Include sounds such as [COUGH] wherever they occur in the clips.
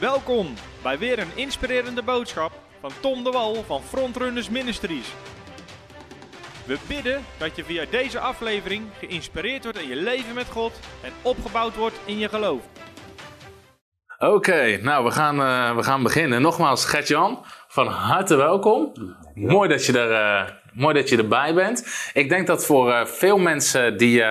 Welkom bij weer een inspirerende boodschap van Tom de Wal van Frontrunners Ministries. We bidden dat je via deze aflevering geïnspireerd wordt in je leven met God en opgebouwd wordt in je geloof. Oké, nou we gaan, uh, we gaan beginnen. Nogmaals, Gert-Jan, van harte welkom. Mooi, dat je er, uh, mooi dat je erbij bent. Ik denk dat voor uh, veel mensen die,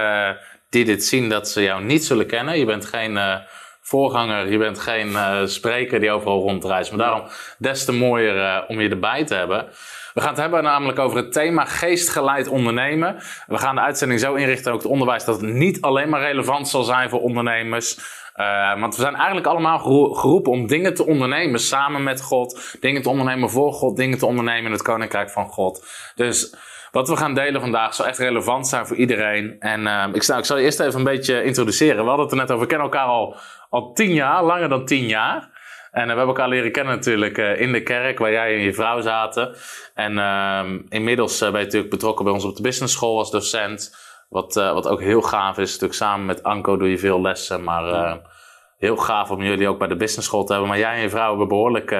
die dit zien, dat ze jou niet zullen kennen. Je bent geen voorganger, je bent geen uh, spreker die overal rondreist. Maar daarom des te mooier uh, om je erbij te hebben. We gaan het hebben namelijk over het thema geestgeleid ondernemen. We gaan de uitzending zo inrichten, ook het onderwijs, dat het niet alleen maar relevant zal zijn voor ondernemers. Uh, want we zijn eigenlijk allemaal geroepen om dingen te ondernemen samen met God. Dingen te ondernemen voor God, dingen te ondernemen in het Koninkrijk van God. Dus wat we gaan delen vandaag zal echt relevant zijn voor iedereen. En uh, ik, ik zal je eerst even een beetje introduceren. We hadden het er net over, we kennen elkaar al al tien jaar, langer dan tien jaar. En uh, we hebben elkaar leren kennen natuurlijk uh, in de kerk, waar jij en je vrouw zaten. En uh, inmiddels ben je natuurlijk betrokken bij ons op de business school als docent. Wat, wat ook heel gaaf is. Natuurlijk samen met Anko doe je veel lessen. Maar heel gaaf om jullie ook bij de business school te hebben. Maar jij en je vrouw hebben behoorlijk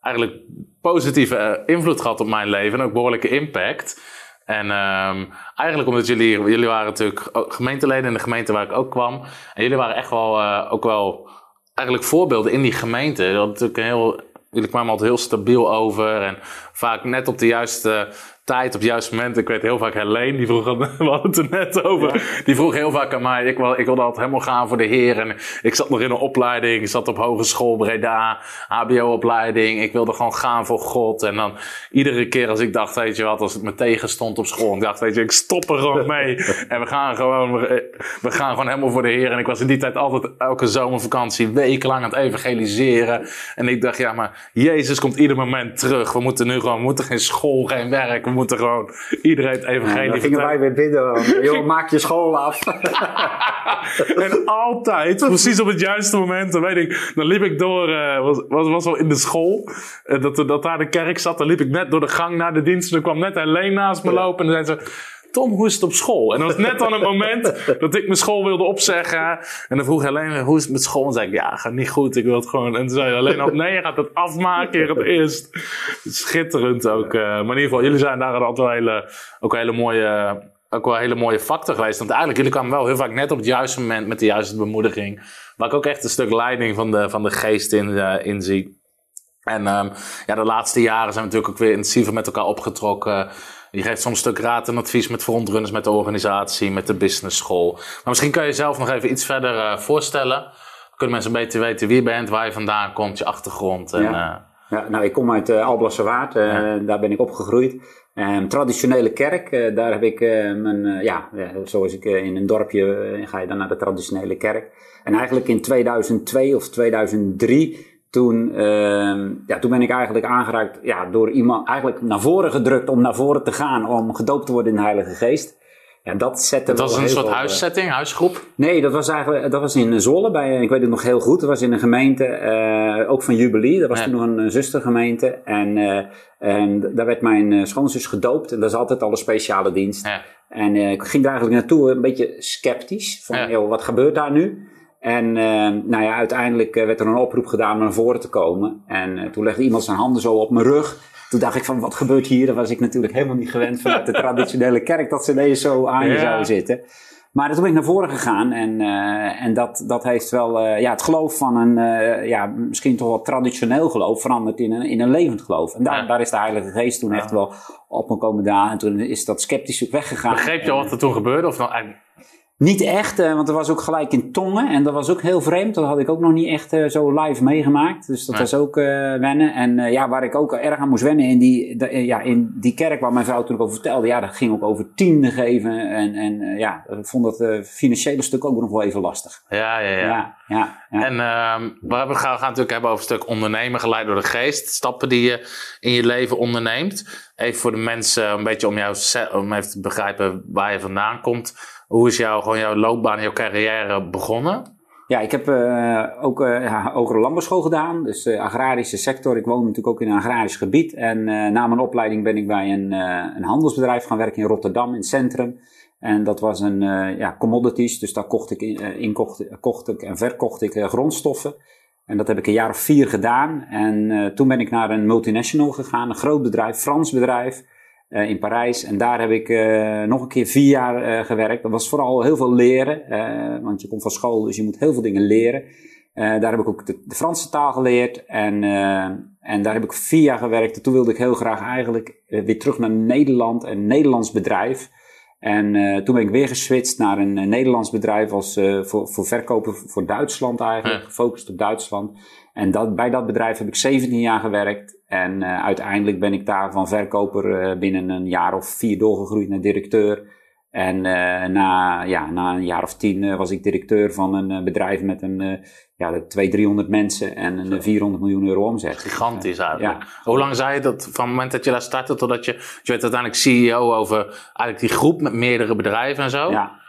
eigenlijk positieve invloed gehad op mijn leven. En ook behoorlijke impact. En um, eigenlijk omdat jullie, jullie waren natuurlijk gemeenteleden in de gemeente waar ik ook kwam. En jullie waren echt wel, uh, ook wel eigenlijk voorbeelden in die gemeente. Dat natuurlijk heel, jullie kwamen altijd heel stabiel over. En vaak net op de juiste tijd, op het juiste moment. Ik weet heel vaak Helene, die vroeg, [LAUGHS] we hadden het er net over. Die vroeg heel vaak aan mij, ik, wil, ik wilde altijd helemaal gaan voor de Heer. En ik zat nog in een opleiding, ik zat op hogeschool Breda, HBO-opleiding. Ik wilde gewoon gaan voor God. En dan iedere keer als ik dacht, weet je wat, als het me tegenstond op school. Ik dacht, weet je, ik stop er gewoon mee. [LAUGHS] en we gaan gewoon, we gaan gewoon helemaal voor de Heer. En ik was in die tijd altijd elke zomervakantie wekenlang aan het evangeliseren. En ik dacht, ja, maar Jezus komt ieder moment terug. We moeten nu gewoon, we moeten geen school, geen werk moeten gewoon iedereen het evangelie ja, dan gingen wij weer bidden. [LAUGHS] Joh, maak je school af. [LAUGHS] en altijd, precies op het juiste moment, dan weet ik, dan liep ik door, uh, was, was, was al in de school, uh, dat, dat daar de kerk zat, dan liep ik net door de gang naar de dienst en er kwam net alleen naast me lopen en dan zei ze, Tom, hoe is het op school? En dat was net aan het moment dat ik mijn school wilde opzeggen. En dan vroeg Helene, hoe is het met school? En zei ik, ja, gaat niet goed. Ik wil het gewoon. En toen zei alleen nee, je gaat het afmaken. Je gaat eerst. Schitterend ook. Uh, maar in ieder geval, jullie zijn daar altijd wel hele, ook hele mooie, ook wel hele mooie factor geweest. Want eigenlijk, jullie kwamen wel heel vaak net op het juiste moment met de juiste bemoediging. Waar ik ook echt een stuk leiding van de, van de geest in, uh, in zie. En um, ja, de laatste jaren zijn we natuurlijk ook weer intensiever met elkaar opgetrokken. Je geeft soms een stuk raad en advies met frontrunners, met de organisatie, met de business school. Maar misschien kan je jezelf nog even iets verder uh, voorstellen. Kunnen mensen een beetje weten wie je bent, waar je vandaan komt, je achtergrond. En, ja. Uh, ja, nou, ik kom uit uh, Alblasserwaard, ja. daar ben ik opgegroeid. Um, traditionele kerk, daar heb ik mijn, ja, zoals ik in een dorpje ga je dan naar de traditionele kerk. En eigenlijk in 2002 of 2003 toen, uh, ja, toen ben ik eigenlijk aangeraakt ja, door iemand eigenlijk naar voren gedrukt om naar voren te gaan om gedoopt te worden in de Heilige Geest. Ja, dat zette dat was een soort huissetting, uh, huisgroep? Nee, dat was eigenlijk dat was in Zwolle, bij, ik weet het nog heel goed. Dat was in een gemeente, uh, ook van Jubilee. Dat was ja. toen nog een, een zustergemeente. En, uh, en daar werd mijn schoonzus gedoopt. En dat is altijd al een speciale dienst. Ja. En ik ging daar eigenlijk naartoe een beetje sceptisch. Van, joh, wat gebeurt daar nu? En uh, nou ja, uiteindelijk uh, werd er een oproep gedaan om naar voren te komen. En uh, toen legde iemand zijn handen zo op mijn rug. Toen dacht ik van, wat gebeurt hier? Dat was ik natuurlijk helemaal niet gewend vanuit de [LAUGHS] traditionele kerk, dat ze deze zo aan je ja. zouden zitten. Maar toen ben ik naar voren gegaan en, uh, en dat, dat heeft wel uh, ja, het geloof van een, uh, ja, misschien toch wel traditioneel geloof veranderd in een, in een levend geloof. En daar, ja. daar is de Heilige Geest toen ja. echt wel op me komen daar. En toen is dat sceptisch weggegaan. Begreep je wat er toen gebeurde? Of nou, niet echt, uh, want er was ook gelijk in tongen en dat was ook heel vreemd. Dat had ik ook nog niet echt uh, zo live meegemaakt. Dus dat nee. was ook uh, wennen. En ja, waar ik ook erg aan moest wennen in die, de, ja, in die kerk waar mijn vrouw toen ook over vertelde. Ja, dat ging ook over tienden geven. En, en ja, ik vond dat financiële stuk ook nog wel even lastig. Ja, ja, ja. ja, ja, ja. En ehm, we gaan, gaan natuurlijk hebben over een stuk ondernemen geleid door de geest. Stappen die je in je leven onderneemt. Even voor de mensen, een beetje om jou om even te begrijpen waar je vandaan komt. Hoe is jouw, gewoon jouw loopbaan, jouw carrière begonnen? Ja, ik heb uh, ook uh, ja, hogere landbouwschool gedaan, dus uh, agrarische sector. Ik woon natuurlijk ook in een agrarisch gebied. En na mijn opleiding ben ik bij een, een handelsbedrijf gaan werken in Rotterdam, in het centrum. En dat was een ja, commodities, dus daar kocht ik, in, kocht ik en verkocht ik grondstoffen. En dat heb ik een jaar of vier gedaan. En toen ben ik naar een multinational gegaan, een groot bedrijf, Frans bedrijf uh, in Parijs. En daar heb ik uh, nog een keer vier jaar gewerkt. Dat was vooral heel veel leren, want je komt van school, dus je moet heel veel dingen leren. daar heb ik ook de, de Franse taal geleerd en, en daar heb ik vier jaar gewerkt. En toen wilde ik heel graag eigenlijk weer terug naar Nederland, een Nederlands bedrijf. En uh, toen ben ik weer geswitcht naar een, Nederlands bedrijf als, uh, voor, voor verkopen voor Duitsland eigenlijk, gefocust op Duitsland. En dat, bij dat bedrijf heb ik 17 jaar gewerkt. En uh, uiteindelijk ben ik daar van verkoper binnen een jaar of vier doorgegroeid naar directeur. En na, ja, na een jaar of tien was ik directeur van een bedrijf met een ja, 200, 300 mensen en een 400 miljoen euro omzet. Gigantisch eigenlijk. Ja. Hoe lang zei je dat van het moment dat je daar startte totdat je, je werd uiteindelijk CEO over eigenlijk die groep met meerdere bedrijven en zo? Ja,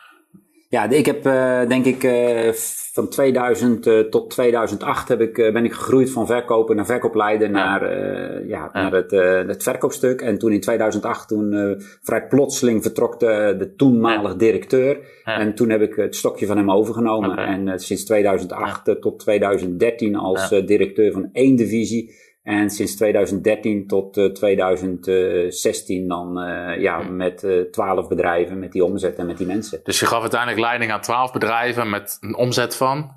ja ik heb uh, denk ik uh, van 2000 uh, eh, tot 2008 heb ik, ben ik gegroeid van verkoper naar verkoopleider naar, ja. ja, naar het, het verkoopstuk. En toen in 2008, toen vrij plotseling vertrok de, de toenmalige directeur. En toen heb ik het stokje van hem overgenomen. Okay. En sinds 2008 tot 2013 als directeur van één divisie en sinds 2013 tot uh, eh, 2016 dan uh, ja, met uh, eh, 12 bedrijven, met die omzet en met die mensen. Dus je gaf uiteindelijk leiding aan 12 bedrijven met een omzet van?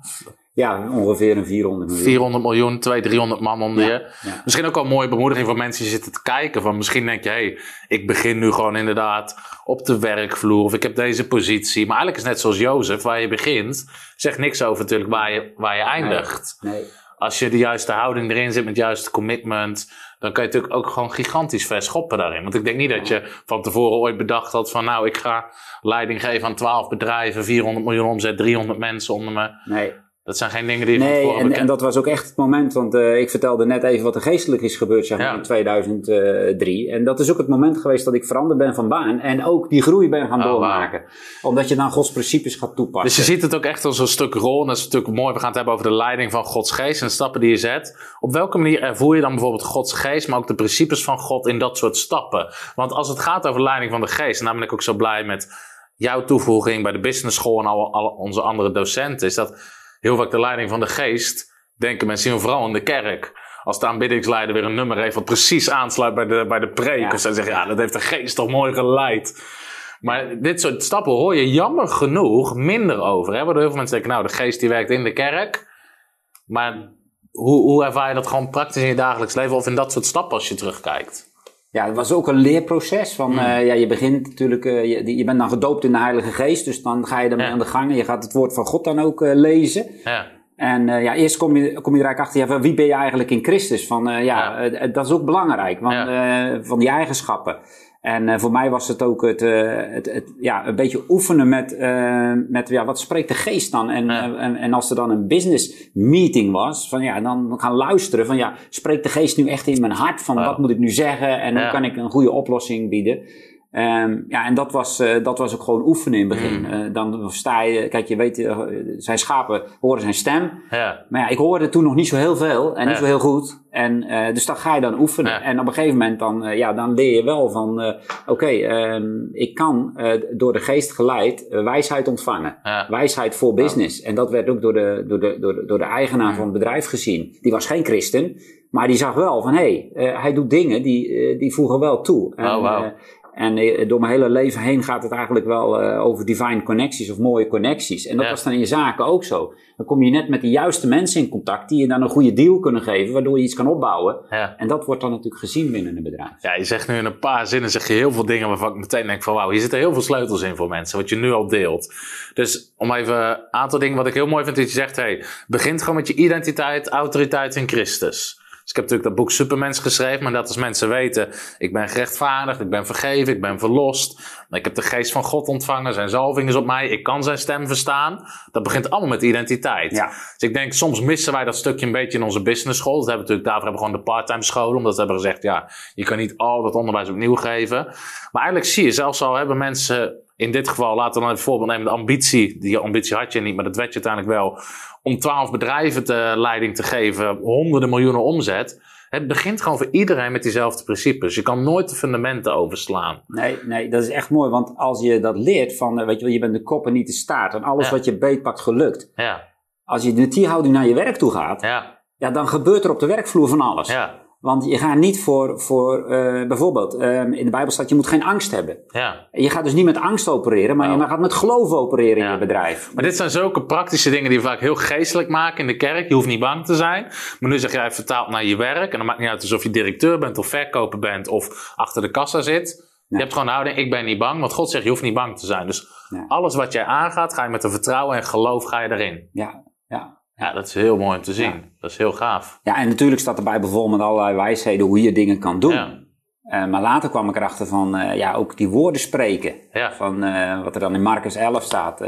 Ja, ongeveer een 400 miljoen. 400 miljoen, 200, 300 man onder je. Misschien ook al een mooie bemoediging voor mensen die zitten te kijken. Van misschien denk je, hé, hey, ik begin nu gewoon inderdaad op de werkvloer. Of ik heb deze positie. Maar eigenlijk is het net zoals Jozef, waar je begint. Zegt niks over natuurlijk waar je, waar je eindigt. Nee. nee als je de juiste houding erin zit met juiste commitment, dan kan je natuurlijk ook gewoon gigantisch ver schoppen daarin. Want ik denk niet dat je van tevoren ooit bedacht had van nou, ik ga leiding geven aan 12 bedrijven, 400 miljoen omzet, 300 mensen onder me. Nee. Dat zijn geen dingen die je nee, en, en, dat was ook echt het moment, want uh, ik vertelde net even wat er geestelijk is gebeurd zeg maar, in 2003. En dat is ook het moment geweest dat ik veranderd ben van baan en ook die groei ben gaan oh, doormaken. Omdat je dan Gods principes gaat toepassen. Dus je ziet het ook echt als een stuk rol, en dat is natuurlijk mooi, we gaan het hebben over de leiding van Gods geest en de stappen die je zet. Op welke manier ervoer je dan bijvoorbeeld Gods geest, maar ook de principes van God in dat soort stappen? Want als het gaat over leiding van de geest, en daar ben ik ook zo blij met jouw toevoeging bij de business school en al, al onze andere docenten, is dat heel vaak de leiding van de geest, denken mensen vooral in de kerk. Als de aanbiddingsleider weer een nummer heeft wat precies aansluit bij de, bij de preek. Ja. Of ze zeggen, ja, dat heeft de geest toch mooi geleid. Maar dit soort stappen hoor je jammer genoeg minder over. Hè? Waardoor heel veel mensen denken, nou, de geest die werkt in de kerk. Maar hoe, hoe ervaar je dat gewoon praktisch in je dagelijks leven of in dat soort stappen als je terugkijkt? Ja, het was ook een leerproces. Van, mm. uh, ja, je begint natuurlijk, uh, je, je, bent dan gedoopt in de Heilige Geest, dus dan ga je ermee aan de gang en je gaat het woord van God dan ook uh, lezen. Ja. En ja, eerst kom je, kom je er eigenlijk achter, ja, van wie ben je eigenlijk in Christus? Van, ja, ja. dat is ook belangrijk, want, van die eigenschappen. En uh, voor mij was het ook het, uh, het, het, ja, een beetje oefenen met, uh, met ja, wat spreekt de geest dan? En, en, en, als er dan een business meeting was, van ja, dan gaan luisteren van ja, spreekt de geest nu echt in mijn hart van wat moet ik nu zeggen en hoe kan ik een goede oplossing bieden? Um, ja, en dat was, uh, dat was ook gewoon oefenen in het begin. Mm. Uh, dan sta je, kijk, je weet, uh, zijn schapen horen zijn stem. Ja. Maar ja, ik hoorde toen nog niet zo heel veel en niet zo heel goed. En dus dan ga je dan oefenen. Ja. En op een gegeven moment dan, ja, dan leer je wel van, oké, okay, um, ik kan door de geest geleid wijsheid ontvangen. Wijsheid voor business. En dat werd ook door de, door de, door de, door de eigenaar mm. van het bedrijf gezien. Die was geen christen, maar die zag wel van, hé, hey, hij doet dingen die, die voegen wel toe. En, oh, wow. En eh, door mijn hele leven heen gaat het eigenlijk wel uh, over divine connecties of mooie connecties. En dat was dan in je zaken ook zo. Dan kom je net met de juiste mensen in contact die je dan een goede deal kunnen geven, waardoor je iets kan opbouwen. Ja. En dat wordt dan natuurlijk gezien binnen een bedrijf. Ja, je zegt nu in een paar zinnen zeg je heel veel dingen waarvan ik meteen denk van wauw, hier zitten heel veel sleutels in voor mensen, wat je nu al deelt. Dus om even een aantal dingen wat ik heel mooi vind dat je zegt, hey, begint gewoon met je identiteit, autoriteit in Christus. Dus ik heb natuurlijk dat boek Supermens geschreven, maar dat als mensen weten, ik ben gerechtvaardigd, ik ben vergeven, ik ben verlost. Ik heb de geest van God ontvangen, zijn zalving is op mij, ik kan zijn stem verstaan. Dat begint allemaal met identiteit. Ja. Dus ik denk, soms missen wij dat stukje een beetje in onze business school. Dat hebben we natuurlijk, daarvoor hebben we gewoon de parttime scholen, omdat we hebben gezegd, ja, je kan niet al dat onderwijs opnieuw geven. Maar eigenlijk zie je, zelfs al hebben mensen in dit geval, laten we dan even voorbeeld nemen, de ambitie. Die ambitie had je niet, maar dat werd je uiteindelijk wel. Om twaalf bedrijven te leiding te geven, honderden miljoenen omzet. Het begint gewoon voor iedereen met diezelfde principes. Je kan nooit de fundamenten overslaan. Nee, nee, dat is echt mooi. Want als je dat leert van, eh, weet je wel, je bent de kop en niet de staart. En alles wat je beetpakt gelukt. Ja. Als je de tierhouding naar je werk toe gaat, Ja, ja, dan gebeurt er op de werkvloer van alles. ja, Want je gaat niet voor, voor eh, bijvoorbeeld, ehm, in de Bijbel staat, je moet geen angst hebben. ja. Je gaat dus niet met angst opereren, maar Oh. je gaat met geloof opereren in je bedrijf. Maar dit zijn zulke praktische dingen die we vaak heel geestelijk maken in de kerk. Je hoeft niet bang te zijn. Maar nu zeg jij vertaald naar je werk. En dan maakt niet uit alsof je directeur bent of verkoper bent of achter de kassa zit. Je hebt gewoon de houding, ik ben niet bang. Want God zegt, je hoeft niet bang te zijn. Dus alles wat jij aangaat, ga je met een vertrouwen en geloof ga je erin. Ja, ja. Ja, dat is heel mooi om te zien. Dat is heel gaaf. ja, en natuurlijk staat de Bijbel vol met allerlei wijsheden hoe je dingen kan doen. Ja, Eh, maar later kwam ik erachter van, eh, ja, ook die woorden spreken. ja, Van eh, wat er dan in Marcus 11 staat.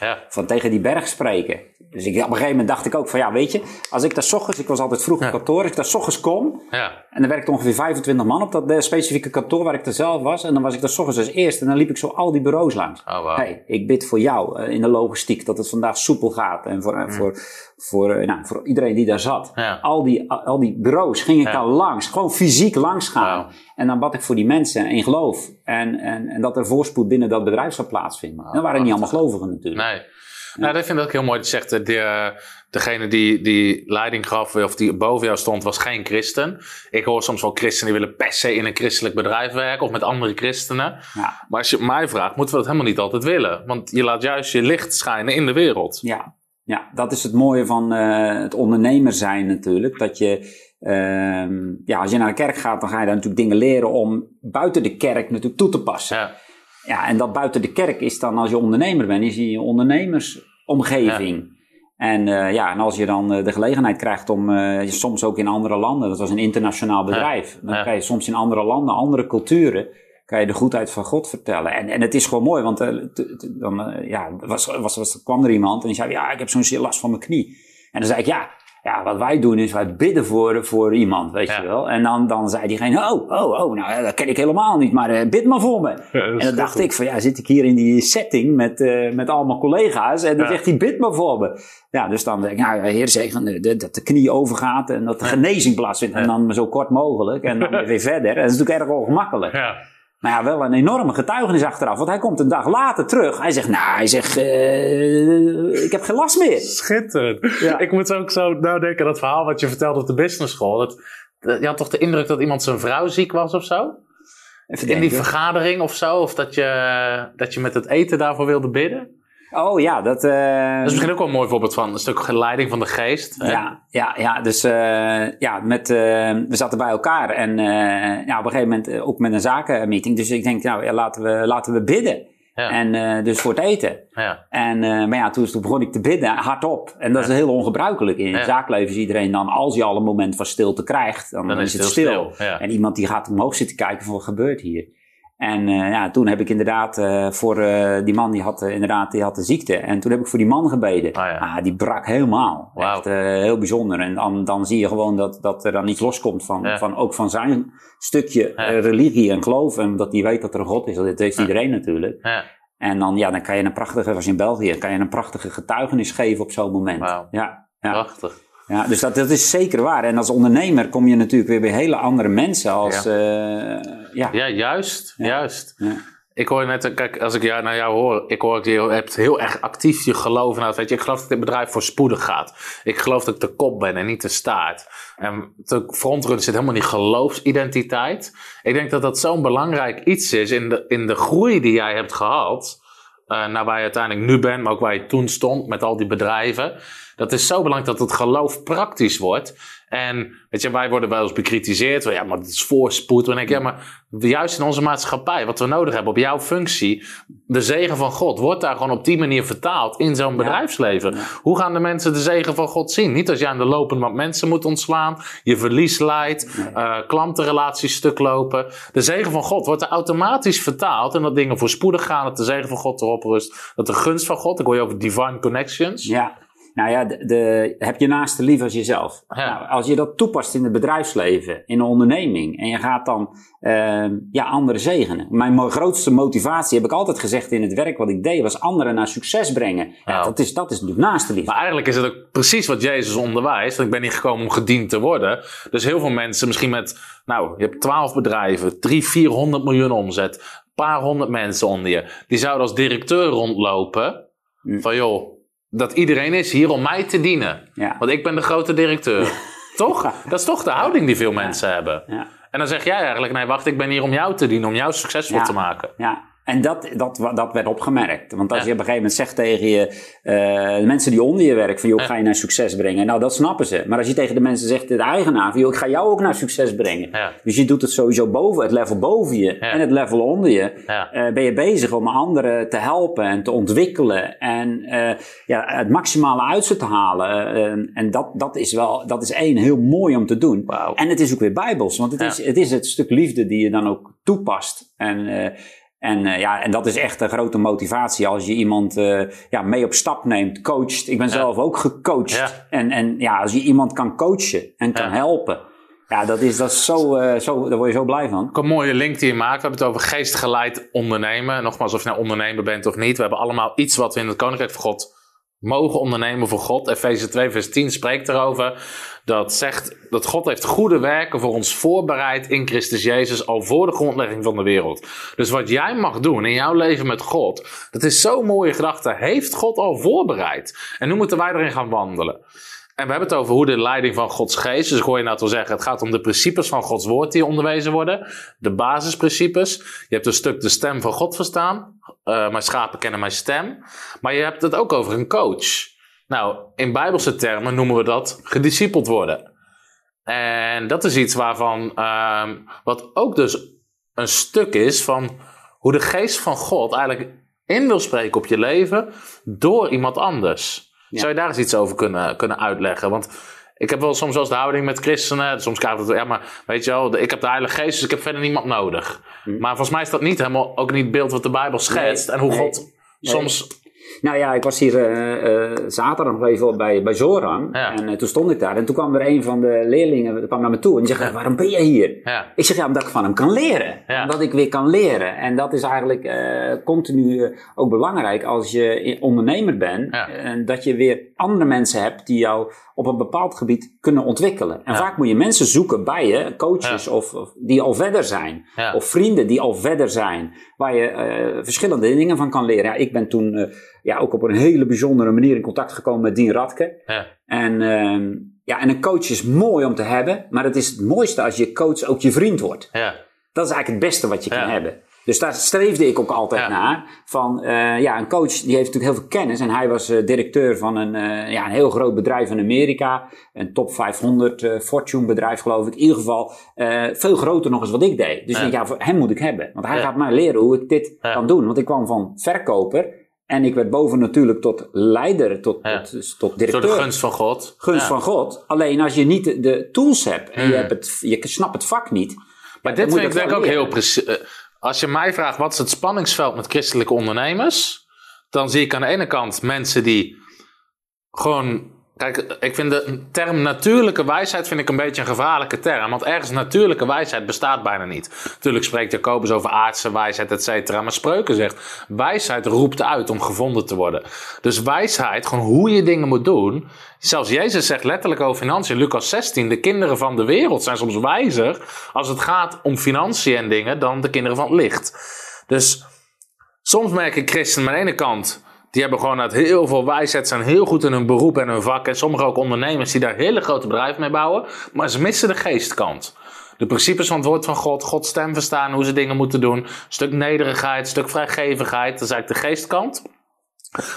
ja. van tegen die berg spreken. Dus ik, op een gegeven moment dacht ik ook van, ja, weet je, als ik daar ochtends, ik was altijd vroeg op Ja. kantoor, als ik daar ochtends kom, ja. en er werkte ongeveer 25 man op dat specifieke kantoor waar ik er zelf was, en dan was ik daar ochtends als eerste, en dan liep ik zo al die bureaus langs. Oh, wow. Hey, ik bid voor jou in de logistiek, dat het vandaag soepel gaat. En voor, eh, voor, voor, eh, nou, voor iedereen die daar zat. Ja. Al, die, al, die bureaus ging ik Ja. daar langs, gewoon fysiek langs gaan. En dan bad ik voor die mensen in geloof. En, en, en dat er voorspoed binnen dat bedrijf zou plaatsvinden. en dat waren niet allemaal gelovigen natuurlijk. Nee. Nou, dat vind ik ook heel mooi. Dat je zegt, eh, de, eh, degene die, die leiding gaf, of die boven jou stond, was geen christen. Ik hoor soms wel christenen die willen per se in een christelijk bedrijf werken of met andere christenen. Ja. Maar als je mij vraagt, moeten we dat helemaal niet altijd willen. Want je laat juist je licht schijnen in de wereld. Ja, ja, dat is het mooie van eh, het ondernemer zijn natuurlijk. Dat je, ehm, ja, als je naar de kerk gaat, dan ga je daar natuurlijk dingen leren om buiten de kerk natuurlijk toe te passen. Ja, Ja, en dat buiten de kerk is dan als je ondernemer bent, is je ondernemersomgeving. En, eh, ja, en als je dan eh, de gelegenheid krijgt om soms ook in andere landen, dat was een internationaal bedrijf, dan kan je soms in andere landen, andere culturen, kan je de goedheid van God vertellen. En, en het is gewoon mooi, want eh, dan eh, ja, was, was, was, kwam er iemand en die zei, ja, ik heb zo'n last van mijn knie. En dan zei ik, ja, ja, wat wij doen is wij bidden voor, voor iemand, weet Ja. je wel. En dan, dan zei diegene, oh, oh, oh, nou, dat ken ik helemaal niet, maar eh, bid maar voor me. En dan dacht ik van, ja, zit ik hier in die setting met, eh, met allemaal collega's en dan Ja. zegt hij, bid maar voor me. Ja, dus dan denk ik, nou, heer zegen, eh, dat de knie overgaat en dat de genezing plaatsvindt. En dan zo kort mogelijk en dan [LAUGHS] weer verder. En dat is natuurlijk erg ongemakkelijk. Maar ja, wel een enorme getuigenis achteraf. Want hij komt een dag later terug. Hij zegt, nou, hij zegt, eh, ik heb geen last meer. Schitterend. Ja. Ik moet ook zo nadenken aan dat verhaal wat je vertelde op de business school. Dat, je had toch de indruk dat iemand zijn vrouw ziek was of zo? Even In die denken. vergadering of zo? Of dat je, dat je met het eten daarvoor wilde bidden? Oh ja, dat... eh, Dat is misschien ook wel een mooi voorbeeld van een stuk leiding van de geest. hè? Ja, ja, ja, dus eh, ja, met, eh, we zaten bij elkaar en eh, ja, op een gegeven moment ook met een zakenmeeting. Dus ik denk, nou ja, laten, we, laten we bidden. Ja. En eh, dus voor het eten. Ja. En, eh, maar ja, toen, toen begon ik te bidden, hardop. En dat is heel ongebruikelijk. In het zaakleven is iedereen dan, als je al een moment van stilte krijgt, dan, Dan is is het stil. stil, ja. En iemand die gaat omhoog zitten kijken van wat gebeurt hier. En eh, ja, toen heb ik inderdaad eh, voor eh, die man, die had inderdaad die had de ziekte. En toen heb ik voor die man gebeden. Ah, ja. Ah, die brak helemaal. Wauw. Echt heel bijzonder. En dan, dan zie je gewoon dat, dat er dan iets loskomt van, Ja. van ook van zijn stukje Ja. religie en geloof. En dat hij weet dat er een God is. Dat heeft iedereen natuurlijk. Ja. En dan, ja, dan kan je een prachtige, was in België, kan je een prachtige getuigenis geven op zo'n moment. Ja, ja, Prachtig. Ja, dus dat, dat is zeker waar. En als ondernemer kom je natuurlijk weer bij hele andere mensen als, ja. ja. Ja, juist. Juist. Ja. Ik hoor net, kijk, als ik jou, naar jou hoor, ik hoor dat je hebt heel erg actief je geloof. Nou, weet je, ik geloof dat dit bedrijf voorspoedig gaat. Ik geloof dat ik de kop ben en niet de staart. En de frontrunner zit helemaal in die geloofsidentiteit. Ik denk dat dat zo'n belangrijk iets is in de, in de groei die jij hebt gehad. Eh, naar waar je uiteindelijk nu bent, maar ook waar je toen stond met al die bedrijven. Dat is zo belangrijk dat het geloof praktisch wordt. En weet je, wij worden wel eens bekritiseerd. Van, ja, maar het is voorspoed. En ik, ja, maar juist in onze maatschappij, wat we nodig hebben op jouw functie, de zegen van God, wordt daar gewoon op die manier vertaald in zo'n bedrijfsleven. Hoe gaan de mensen de zegen van God zien? Niet als je aan de lopende band mensen moet ontslaan, je verlies leidt, eh, klantenrelaties stuk lopen. De zegen van God wordt er automatisch vertaald en dat dingen voorspoedig gaan, dat de zegen van God erop rust, dat de gunst van God, ik hoor je over divine connections. Ja. Nou ja, de, de, heb je naaste lief als jezelf. Ja. Nou, als je dat toepast in het bedrijfsleven, in een onderneming, en je gaat dan ehm, ja, anderen zegenen. Mijn grootste motivatie, heb ik altijd gezegd in het werk wat ik deed, was anderen naar succes brengen. Ja, Ja. dat, is, dat is natuurlijk naaste lief. Maar eigenlijk is het ook precies wat Jezus onderwijst. Want ik ben niet gekomen om gediend te worden. Dus heel veel mensen, misschien met, nou, je hebt twaalf bedrijven, drie, 400 miljoen omzet, een paar honderd mensen onder je. Die zouden als directeur rondlopen. Mm. Van joh, dat iedereen is hier om mij te dienen. Ja. Want ik ben de grote directeur. [LAUGHS] toch? Dat is toch de houding die veel mensen hebben. Ja. En dan zeg jij eigenlijk, nee wacht, ik ben hier om jou te dienen, om jou succesvol te maken. Ja, en dat, dat, dat werd opgemerkt. Want als Ja. je op een gegeven moment zegt tegen je, eh, de mensen die onder je werken, van joh, ik ga je naar succes brengen. Nou, dat snappen ze. Maar als je tegen de mensen zegt, de eigenaar, van joh, ik ga jou ook naar succes brengen. Ja. Dus je doet het sowieso boven, het level boven je en het level onder je. Eh, ben je bezig om anderen te helpen en te ontwikkelen en eh, ja, het maximale uit ze te halen. En dat, dat is wel, dat is één, heel mooi om te doen. En het is ook weer bijbels, want het, is, het is het stuk liefde die je dan ook toepast. En, en, eh, ja, en dat is echt een grote motivatie als je iemand eh, ja, mee op stap neemt, coacht. Ik ben zelf ook gecoacht. Ja. En, en ja, als je iemand kan coachen en kan Ja. helpen. Ja, dat is, dat is zo, eh, zo, daar word je zo blij van. Ook een mooie link die je maakt. We hebben het over geestgeleid ondernemen. Nogmaals, of je nou ondernemer bent of niet. We hebben allemaal iets wat we in het Koninkrijk van God mogen ondernemen voor God. Efeze 2 vers 10 spreekt erover. Dat zegt dat God heeft goede werken voor ons voorbereid in Christus Jezus al voor de grondlegging van de wereld. Dus wat jij mag doen in jouw leven met God, dat is zo'n mooie gedachte. Heeft God al voorbereid? En nu moeten wij erin gaan wandelen. En we hebben het over hoe de leiding van Gods geest. Dus ik hoor je nou zeggen, het gaat om de principes van Gods woord die onderwezen worden. De basisprincipes. Je hebt een stuk de stem van God verstaan. Eh, mijn schapen kennen mijn stem. Maar je hebt het ook over een coach. Nou, in bijbelse termen noemen we dat gediscipeld worden. En dat is iets waarvan, ehm, wat ook dus een stuk is van hoe de geest van God eigenlijk in wil spreken op je leven door iemand anders. Ja. Zou je daar eens iets over kunnen, kunnen uitleggen? Want ik heb wel soms wel eens de houding met christenen. Soms krijg ik het, ja, maar weet je wel, ik heb de Heilige Geest, dus ik heb verder niemand nodig. Maar volgens mij is dat niet helemaal ook niet het beeld wat de Bijbel schetst. Nee, en hoe nee, God nee. soms. Nou ja, ik was hier eh, zaterdag nog even bij, bij Zoran. Ja. En eh, toen stond ik daar. En toen kwam er een van de leerlingen kwam naar me toe. En die zegt, waarom ben je hier? Ja, Ik zeg, ja, omdat ik van hem kan leren. Ja. Omdat ik weer kan leren. En dat is eigenlijk continu ook belangrijk als je ondernemer bent. Ja. En dat je weer andere mensen hebt die jou op een bepaald gebied kunnen ontwikkelen. En Ja. vaak moet je mensen zoeken bij je, coaches of, of die al verder zijn. Ja. Of vrienden die al verder zijn. Waar je eh, verschillende dingen van kan leren. Ja, ik ben toen eh, ja, ook op een hele bijzondere manier in contact gekomen met Dien Radke. ja, En, ehm, ja, en een coach is mooi om te hebben, maar het is het mooiste als je coach ook je vriend wordt. ja, Dat is eigenlijk het beste wat je kan hebben. Dus daar streefde ik ook altijd Ja. naar. Van, eh, ja, een coach die heeft natuurlijk heel veel kennis. En hij was eh, directeur van een, eh, ja, een heel groot bedrijf in Amerika. Een top 500 eh, Fortune bedrijf geloof ik. In ieder geval veel groter nog eens wat ik deed. Dus Ja. ik denk, ja, voor hem moet ik hebben. Want hij Ja. gaat mij leren hoe ik dit kan doen. Want ik kwam van verkoper. En ik werd boven natuurlijk tot leider, tot, Ja. tot, dus tot door directeur de gunst van God. gunst Ja. van God. Alleen als je niet de, de tools hebt en je, Mm. hebt het, je snapt het vak niet. Maar dit vind ik ook heel precies. Als je mij vraagt wat is het spanningsveld met christelijke ondernemers, dan zie ik aan de ene kant mensen die gewoon. Kijk, ik vind de term natuurlijke wijsheid vind ik een beetje een gevaarlijke term. Want ergens natuurlijke wijsheid bestaat bijna niet. Natuurlijk spreekt Jacobus over aardse wijsheid, et cetera. Maar spreuken zegt, wijsheid roept uit om gevonden te worden. Dus wijsheid, gewoon hoe je dingen moet doen. Zelfs Jezus zegt letterlijk over financiën, Lucas 16, de kinderen van de wereld zijn soms wijzer als het gaat om financiën en dingen dan de kinderen van het licht. Dus soms merk ik christenen aan de ene kant, die hebben gewoon uit heel veel wijsheid, zijn heel goed in hun beroep en hun vak. En sommige ook ondernemers die daar hele grote bedrijven mee bouwen, maar ze missen de geestkant. De principes van het woord van God, Gods stem verstaan, hoe ze dingen moeten doen. Stuk nederigheid, stuk vrijgevigheid, dat is eigenlijk de geestkant.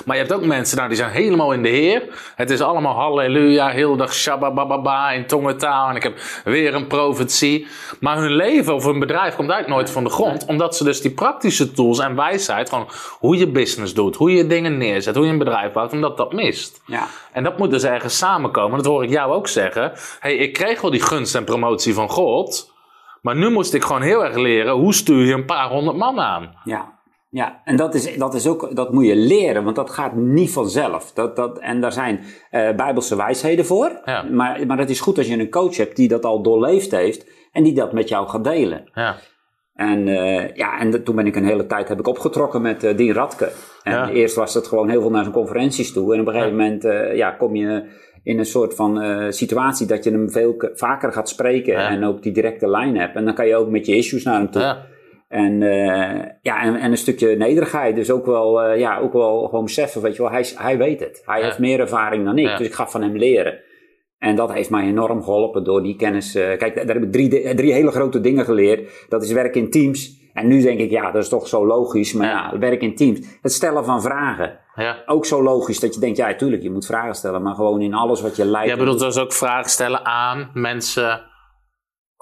Maar je hebt ook mensen, nou, die zijn helemaal in de Heer. Het is allemaal halleluja, heel dag shabababa in tongentaal. En ik heb weer een profetie. Maar hun leven of hun bedrijf komt eigenlijk nooit van de grond. Omdat ze dus die praktische tools en wijsheid, gewoon hoe je business doet, hoe je dingen neerzet, hoe je een bedrijf bouwt, omdat dat mist. Ja. En dat moet dus ergens samenkomen. Dat hoor ik jou ook zeggen. hey, ik kreeg wel die gunst en promotie van God. Maar nu moest ik gewoon heel erg leren, hoe stuur je een paar honderd man aan? Ja, ja. en dat is, dat is ook, dat moet je leren, want dat gaat niet vanzelf. Dat, dat, en daar zijn eh bijbelse wijsheden voor. Ja. Maar, maar het is goed als je een coach hebt die dat al doorleefd heeft en die dat met jou gaat delen. Ja, En, eh, ja, en de- toen ben ik een hele tijd heb ik opgetrokken met eh Dien Radke. En Ja. eerst was het gewoon heel veel naar zijn conferenties toe. En op een gegeven moment ja, kom je in een soort van situatie dat je hem veel vaker gaat spreken Ja. en ook die directe lijn hebt. En dan kan je ook met je issues naar hem toe. ja, En, uh, ja, en, en, een stukje nederigheid. Dus ook wel, uh, ja, ook wel gewoon beseffen, weet je wel, hij, hij weet het. Hij ja. heeft meer ervaring dan ik, ja. dus ik ga van hem leren. En dat heeft mij enorm geholpen door die kennis. Uh, kijk, daar heb ik drie, drie hele grote dingen geleerd. Dat is werk in teams. En nu denk ik, ja, dat is toch zo logisch. Maar ja, werk in teams. Het stellen van vragen. Ja. Ook zo logisch dat je denkt, ja, tuurlijk, je moet vragen stellen. Maar gewoon in alles wat je leidt. Ja, bedoelt dus ook vragen stellen aan mensen.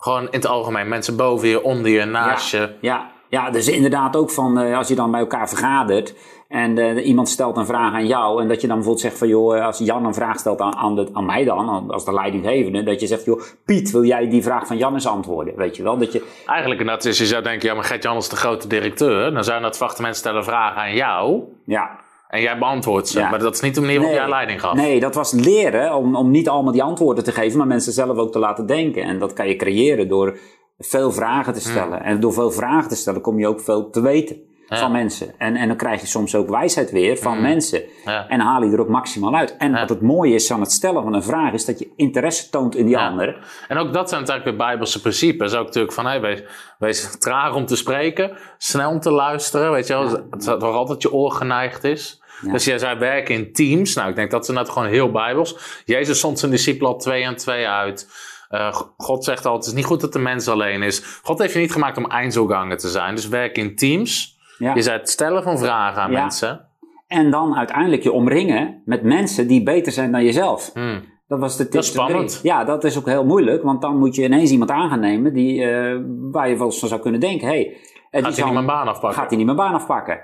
Gewoon in het algemeen. Mensen boven je, onder je, naast ja, je. Ja, ja, dus inderdaad ook van uh, als je dan bij elkaar vergadert en uh, iemand stelt een vraag aan jou en dat je dan bijvoorbeeld zegt van joh, als Jan een vraag stelt aan, aan, de, aan mij dan, als de leidinggevende, dat je zegt joh, Piet, wil jij die vraag van Jan eens antwoorden? Weet je wel? Dat je, Eigenlijk, en dat is, je zou denken, ja maar Gert-Jan is de grote directeur, dan zouden dat verwachten mensen stellen vragen aan jou. Ja. En jij beantwoordt ze, ja. maar dat is niet de manier waarop nee, jij leiding gaf. Nee, dat was leren om, om niet allemaal die antwoorden te geven, maar mensen zelf ook te laten denken. En dat kan je creëren door veel vragen te stellen. Hmm. En door veel vragen te stellen kom je ook veel te weten Ja. van mensen. En, en dan krijg je soms ook wijsheid weer van mensen. Hmm. Ja. En haal je er ook maximaal uit. En wat het mooie is aan het stellen van een vraag, is dat je interesse toont in die ander. En ook dat zijn natuurlijk weer bijbelse principes. Ook natuurlijk van, hey, wees, wees traag om te spreken, snel om te luisteren. Weet je wel, het dat waar altijd je oor geneigd is. Ja. Dus jij zei werken in teams. Nou, ik denk dat ze net gewoon heel bijbels. Jezus zond zijn discipelen al twee en twee uit. Eh, God zegt altijd, het is niet goed dat de mens alleen is. God heeft je niet gemaakt om eindselganger te zijn. Dus werk in teams. Ja. Je zei het stellen van vragen aan Ja. mensen. En dan uiteindelijk je omringen met mensen die beter zijn dan jezelf. Hmm. Dat was de tip. Dat is spannend. drie. Ja, dat is ook heel moeilijk. Want dan moet je ineens iemand aan gaan nemen die, eh, waar je wel eens van zou kunnen denken. Hey, eh, Gaat hij zal- niet mijn baan afpakken? Gaat hij niet mijn baan afpakken?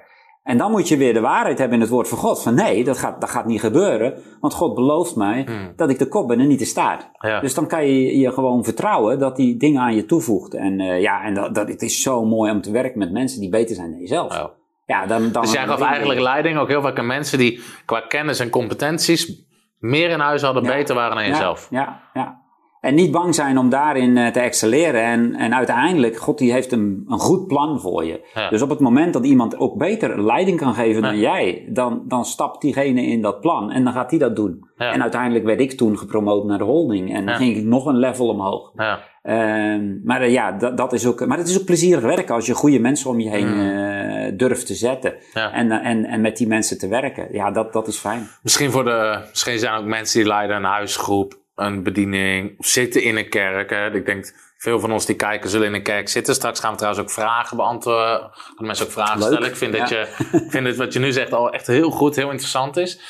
En dan moet je weer de waarheid hebben in het woord van God. Van nee, dat gaat, dat gaat niet gebeuren. Want God belooft mij dat ik de kop ben en niet de staart. Hmm. Ja. Dus dan kan je je gewoon vertrouwen dat die dingen aan je toevoegt. En eh, ja, en dat, dat, het is zo mooi om te werken met mensen die beter zijn dan jezelf. Ja. Ja, dan, dan, Dus jij gaf eigenlijk leiding ook heel vaak aan mensen die qua kennis en competenties meer in huis hadden, Ja. beter waren dan jezelf. Ja, ja. En niet bang zijn om daarin eh, te excelleren. En, en uiteindelijk, God die heeft een, een goed plan voor je. Ja. Dus op het moment dat iemand ook beter leiding kan geven dan jij, dan, dan stapt diegene in dat plan en dan gaat hij dat doen. Ja. En uiteindelijk werd ik toen gepromoot naar de holding en dan ging ik nog een level omhoog. Ja. Ehm, maar eh, ja, dat, dat is ook, maar het is ook plezierig werken als je goede mensen om je heen eh, durft te zetten. Mm. Ja. En, en, en met die mensen te werken. Ja, dat, dat is fijn. Misschien, voor de, misschien zijn er ook mensen die leiden een huisgroep, een bediening, of zitten in een kerk. Hè. Ik denk, veel van ons die kijken zullen in een kerk zitten. Straks gaan we trouwens ook vragen beantwoorden. Kunnen mensen ook vragen Leuk. stellen. Ik vind, dat je, vind wat je nu zegt al echt heel goed, heel interessant is.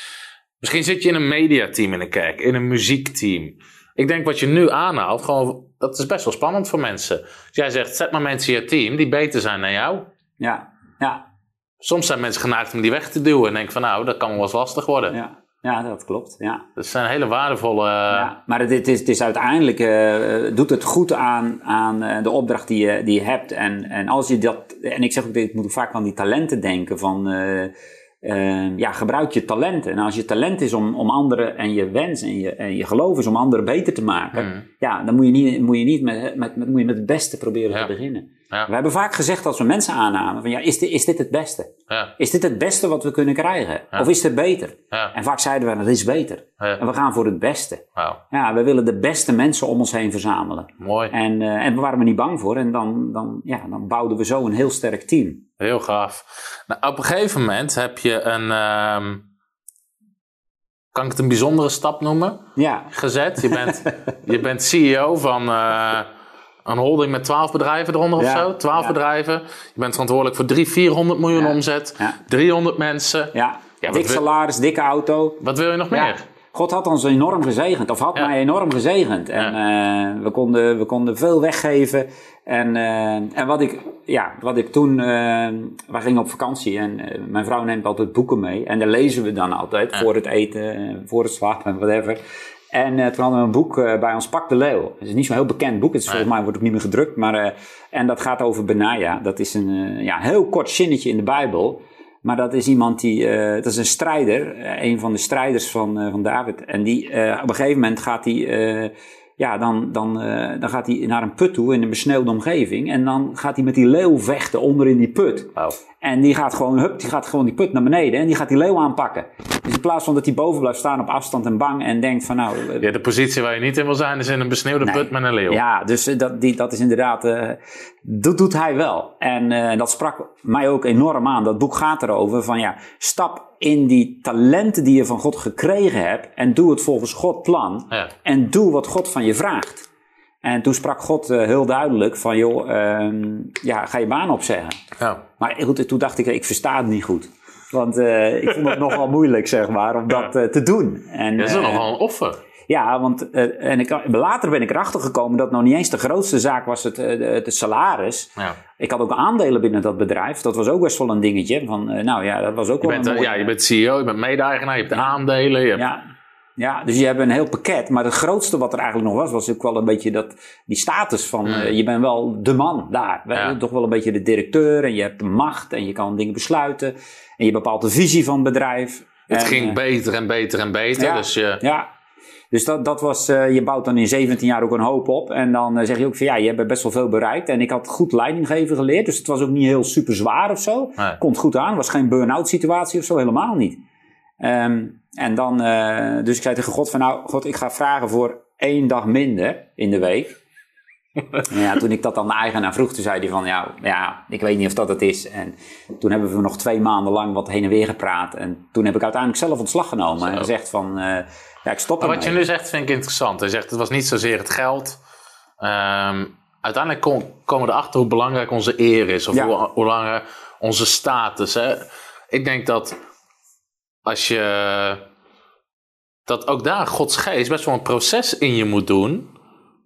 Misschien zit je in een mediateam in een kerk, in een muziekteam. Ik denk wat je nu aanhaalt, gewoon, dat is best wel spannend voor mensen. Dus jij zegt, zet maar mensen in je team die beter zijn dan jou. Ja, ja, Soms zijn mensen geneigd om die weg te duwen en denk van nou, dat kan wel eens lastig worden. ja. Ja, dat klopt. Ja. Dat zijn hele waardevolle... eh, Ja, maar het, het is, het is uiteindelijk, eh, doet het goed aan, aan eh, de opdracht die je, die je hebt. En, en als je dat, en ik zeg ook, ik moet vaak aan die talenten denken van, ja, gebruik je talenten. En als je talent is om, om anderen en je wens en je, en je geloof is om anderen beter te maken, Mm. ja, dan moet je niet, moet je niet met, met, met, moet je met het beste proberen Ja. te beginnen. Ja. We hebben vaak gezegd als we mensen aannamen van, ja, is dit, is dit het beste? Ja, Is dit het beste wat we kunnen krijgen? Of is het beter? ja, En vaak zeiden we, dat is beter. En we gaan voor het beste. Ja, we willen de beste mensen om ons heen verzamelen. Mooi. En, eh, en we waren er niet bang voor. En dan, dan, ja, dan bouwden we zo een heel sterk team. Heel gaaf. Nou, op een gegeven moment heb je een... ehm, kan ik het een bijzondere stap noemen? Ja, Gezet. Je bent, je bent CEO van eh, een holding met 12 bedrijven eronder of Ja. zo. 12 Ja. bedrijven. Je bent verantwoordelijk voor 300, 400 miljoen Ja. omzet. Ja. 300 mensen. ja. Ja, dik salaris, dikke auto. Wat wil je nog meer? God had ons enorm gezegend, of had mij enorm gezegend. En eh, we, konden, we konden veel weggeven. En, eh, en wat, ik, ja, wat ik toen, we gingen op vakantie en mijn vrouw neemt altijd boeken mee. En daar lezen we dan altijd voor het eten, voor het slapen, whatever. En eh, toen hadden we een boek eh, bij ons, Pak de Leeuw. Het is niet zo'n heel bekend boek, het is volgens mij wordt ook niet meer gedrukt. Maar, eh, en dat gaat over Benaja. Dat is een ja, heel kort zinnetje in de Bijbel. Maar dat is iemand die, dat is een strijder, een van de strijders van, van David. En die, op een gegeven moment gaat hij, ja, dan, dan, dan gaat hij naar een put toe in een besneeuwde omgeving. En dan gaat hij met die leeuw vechten onder in die put. En die gaat gewoon, hup, die gaat gewoon die put naar beneden en die gaat die leeuw aanpakken. Dus in plaats van dat hij boven blijft staan op afstand en bang en denkt van nou... eh, Ja, de positie waar je niet in wil zijn is in een besneeuwde Nee. put met een leeuw. Ja, dus eh, dat, die, dat is inderdaad, eh, dat doet hij wel. En dat sprak mij ook enorm aan. Dat boek gaat erover van ja, stap in die talenten die je van God gekregen hebt en doe het volgens Gods plan. Ja. En doe wat God van je vraagt. En toen sprak God eh, heel duidelijk van joh, ehm, ja, ga je baan opzeggen. Ja. Maar goed, toen dacht ik, ik versta het niet goed. Want eh, ik vond het [LAUGHS] nogal moeilijk, zeg maar, om dat eh, te doen. En, Dat is eh, nogal een offer. ja, want eh, en ik, later ben ik erachter gekomen dat nog niet eens de grootste zaak was het, eh, het salaris. Ja. Ik had ook aandelen binnen dat bedrijf. Dat was ook best wel een dingetje. Van, eh, nou ja, dat was ook Je wel bent, een eh, mooie- ja, je bent CEO, je bent mede-eigenaar, je hebt aandelen. Je hebt, ja, ja, dus je hebt een heel pakket. Maar het grootste wat er eigenlijk nog was, was ook wel een beetje dat, die status van... eh, je bent wel de man daar. Hmm. Ja. Toch wel een beetje de directeur en je hebt de macht en je kan dingen besluiten. En je bepaalt de visie van het bedrijf. Het En, ging eh, beter en beter en beter. Ja. Dus je, Ja, dus dat, dat was, eh, je bouwt dan in 17 jaar ook een hoop op. En dan zeg je ook van ja, je hebt best wel veel bereikt. En ik had goed leidinggeven geleerd. Dus het was ook niet heel super zwaar of zo. Nee. Komt goed aan. Het was geen burn-out situatie of zo, helemaal niet. Ehm, en dan, eh, dus ik zei tegen God van nou, God, ik ga vragen voor één dag minder in de week. En [LAUGHS] ja, toen ik dat aan de eigenaar vroeg, toen zei hij van ja, ja, ik weet niet of dat het is. En toen hebben we nog twee maanden lang wat heen en weer gepraat. En toen heb ik uiteindelijk zelf ontslag genomen. En gezegd van, eh, ja, ik stop Maar wat je nu zegt vind ik interessant. Je zegt het was niet zozeer het geld. Ehm, uiteindelijk kom- komen we erachter hoe belangrijk onze eer is. Of Ja. hoe, hoe belangrijk onze status. Hè? Ik denk dat als je... Dat ook daar Gods geest best wel een proces in je moet doen.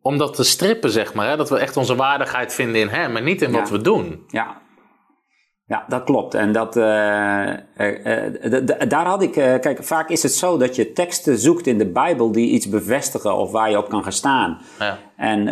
Om dat te strippen, zeg maar. Hè? Dat we echt onze waardigheid vinden in hem en niet in wat we doen. Ja. Ja, dat klopt. En dat, eh, eh, eh, daar had ik. kijk, vaak is het zo dat je teksten zoekt in de Bijbel die iets bevestigen of waar je op kan gaan staan. Ja. En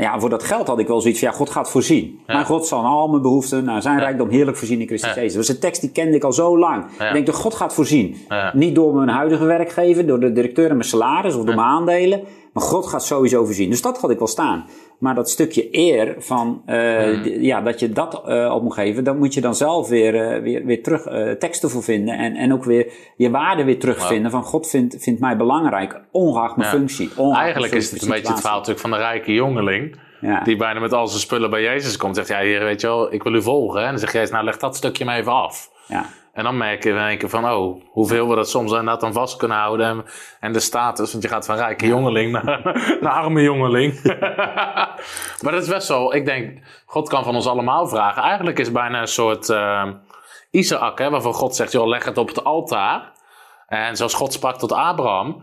ja, voor dat geld had ik wel zoiets van: ja, God gaat voorzien. Mijn God zal al mijn behoeften naar zijn rijkdom heerlijk voorzien in Christus. Jezus. Dat was een tekst die kende ik al zo lang. Ik denk dat God gaat voorzien. Niet door mijn huidige werkgever, door de directeur en mijn salaris of door mijn aandelen. Maar God gaat sowieso voorzien. Dus dat had ik wel staan. Maar dat stukje eer van, eh, d- ja, dat je dat eh, op moet geven, dan moet je dan zelf weer, eh, weer, weer terug teksten voor vinden. En, en ook weer je waarde weer terugvinden. Van God vindt, vindt mij belangrijk, ongeacht mijn Ja. functie. Ongeacht Eigenlijk is het een beetje het verhaal natuurlijk van de rijke jongeling. Ja. Die bijna met al zijn spullen bij Jezus komt. Zegt, ja, hier, weet je wel, ik wil u volgen. En dan zegt Jezus, nou leg dat stukje maar even af. Ja. En dan merk je in één keer van, oh, hoeveel we dat soms inderdaad dan vast kunnen houden. En, en de status, want je gaat van rijke jongeling naar, [LAUGHS] naar arme jongeling. [LAUGHS] maar dat is best wel, ik denk, God kan van ons allemaal vragen. Eigenlijk is het bijna een soort uh, Isaac, hè, waarvan God zegt, joh, leg het op het altaar. En zoals God sprak tot Abraham,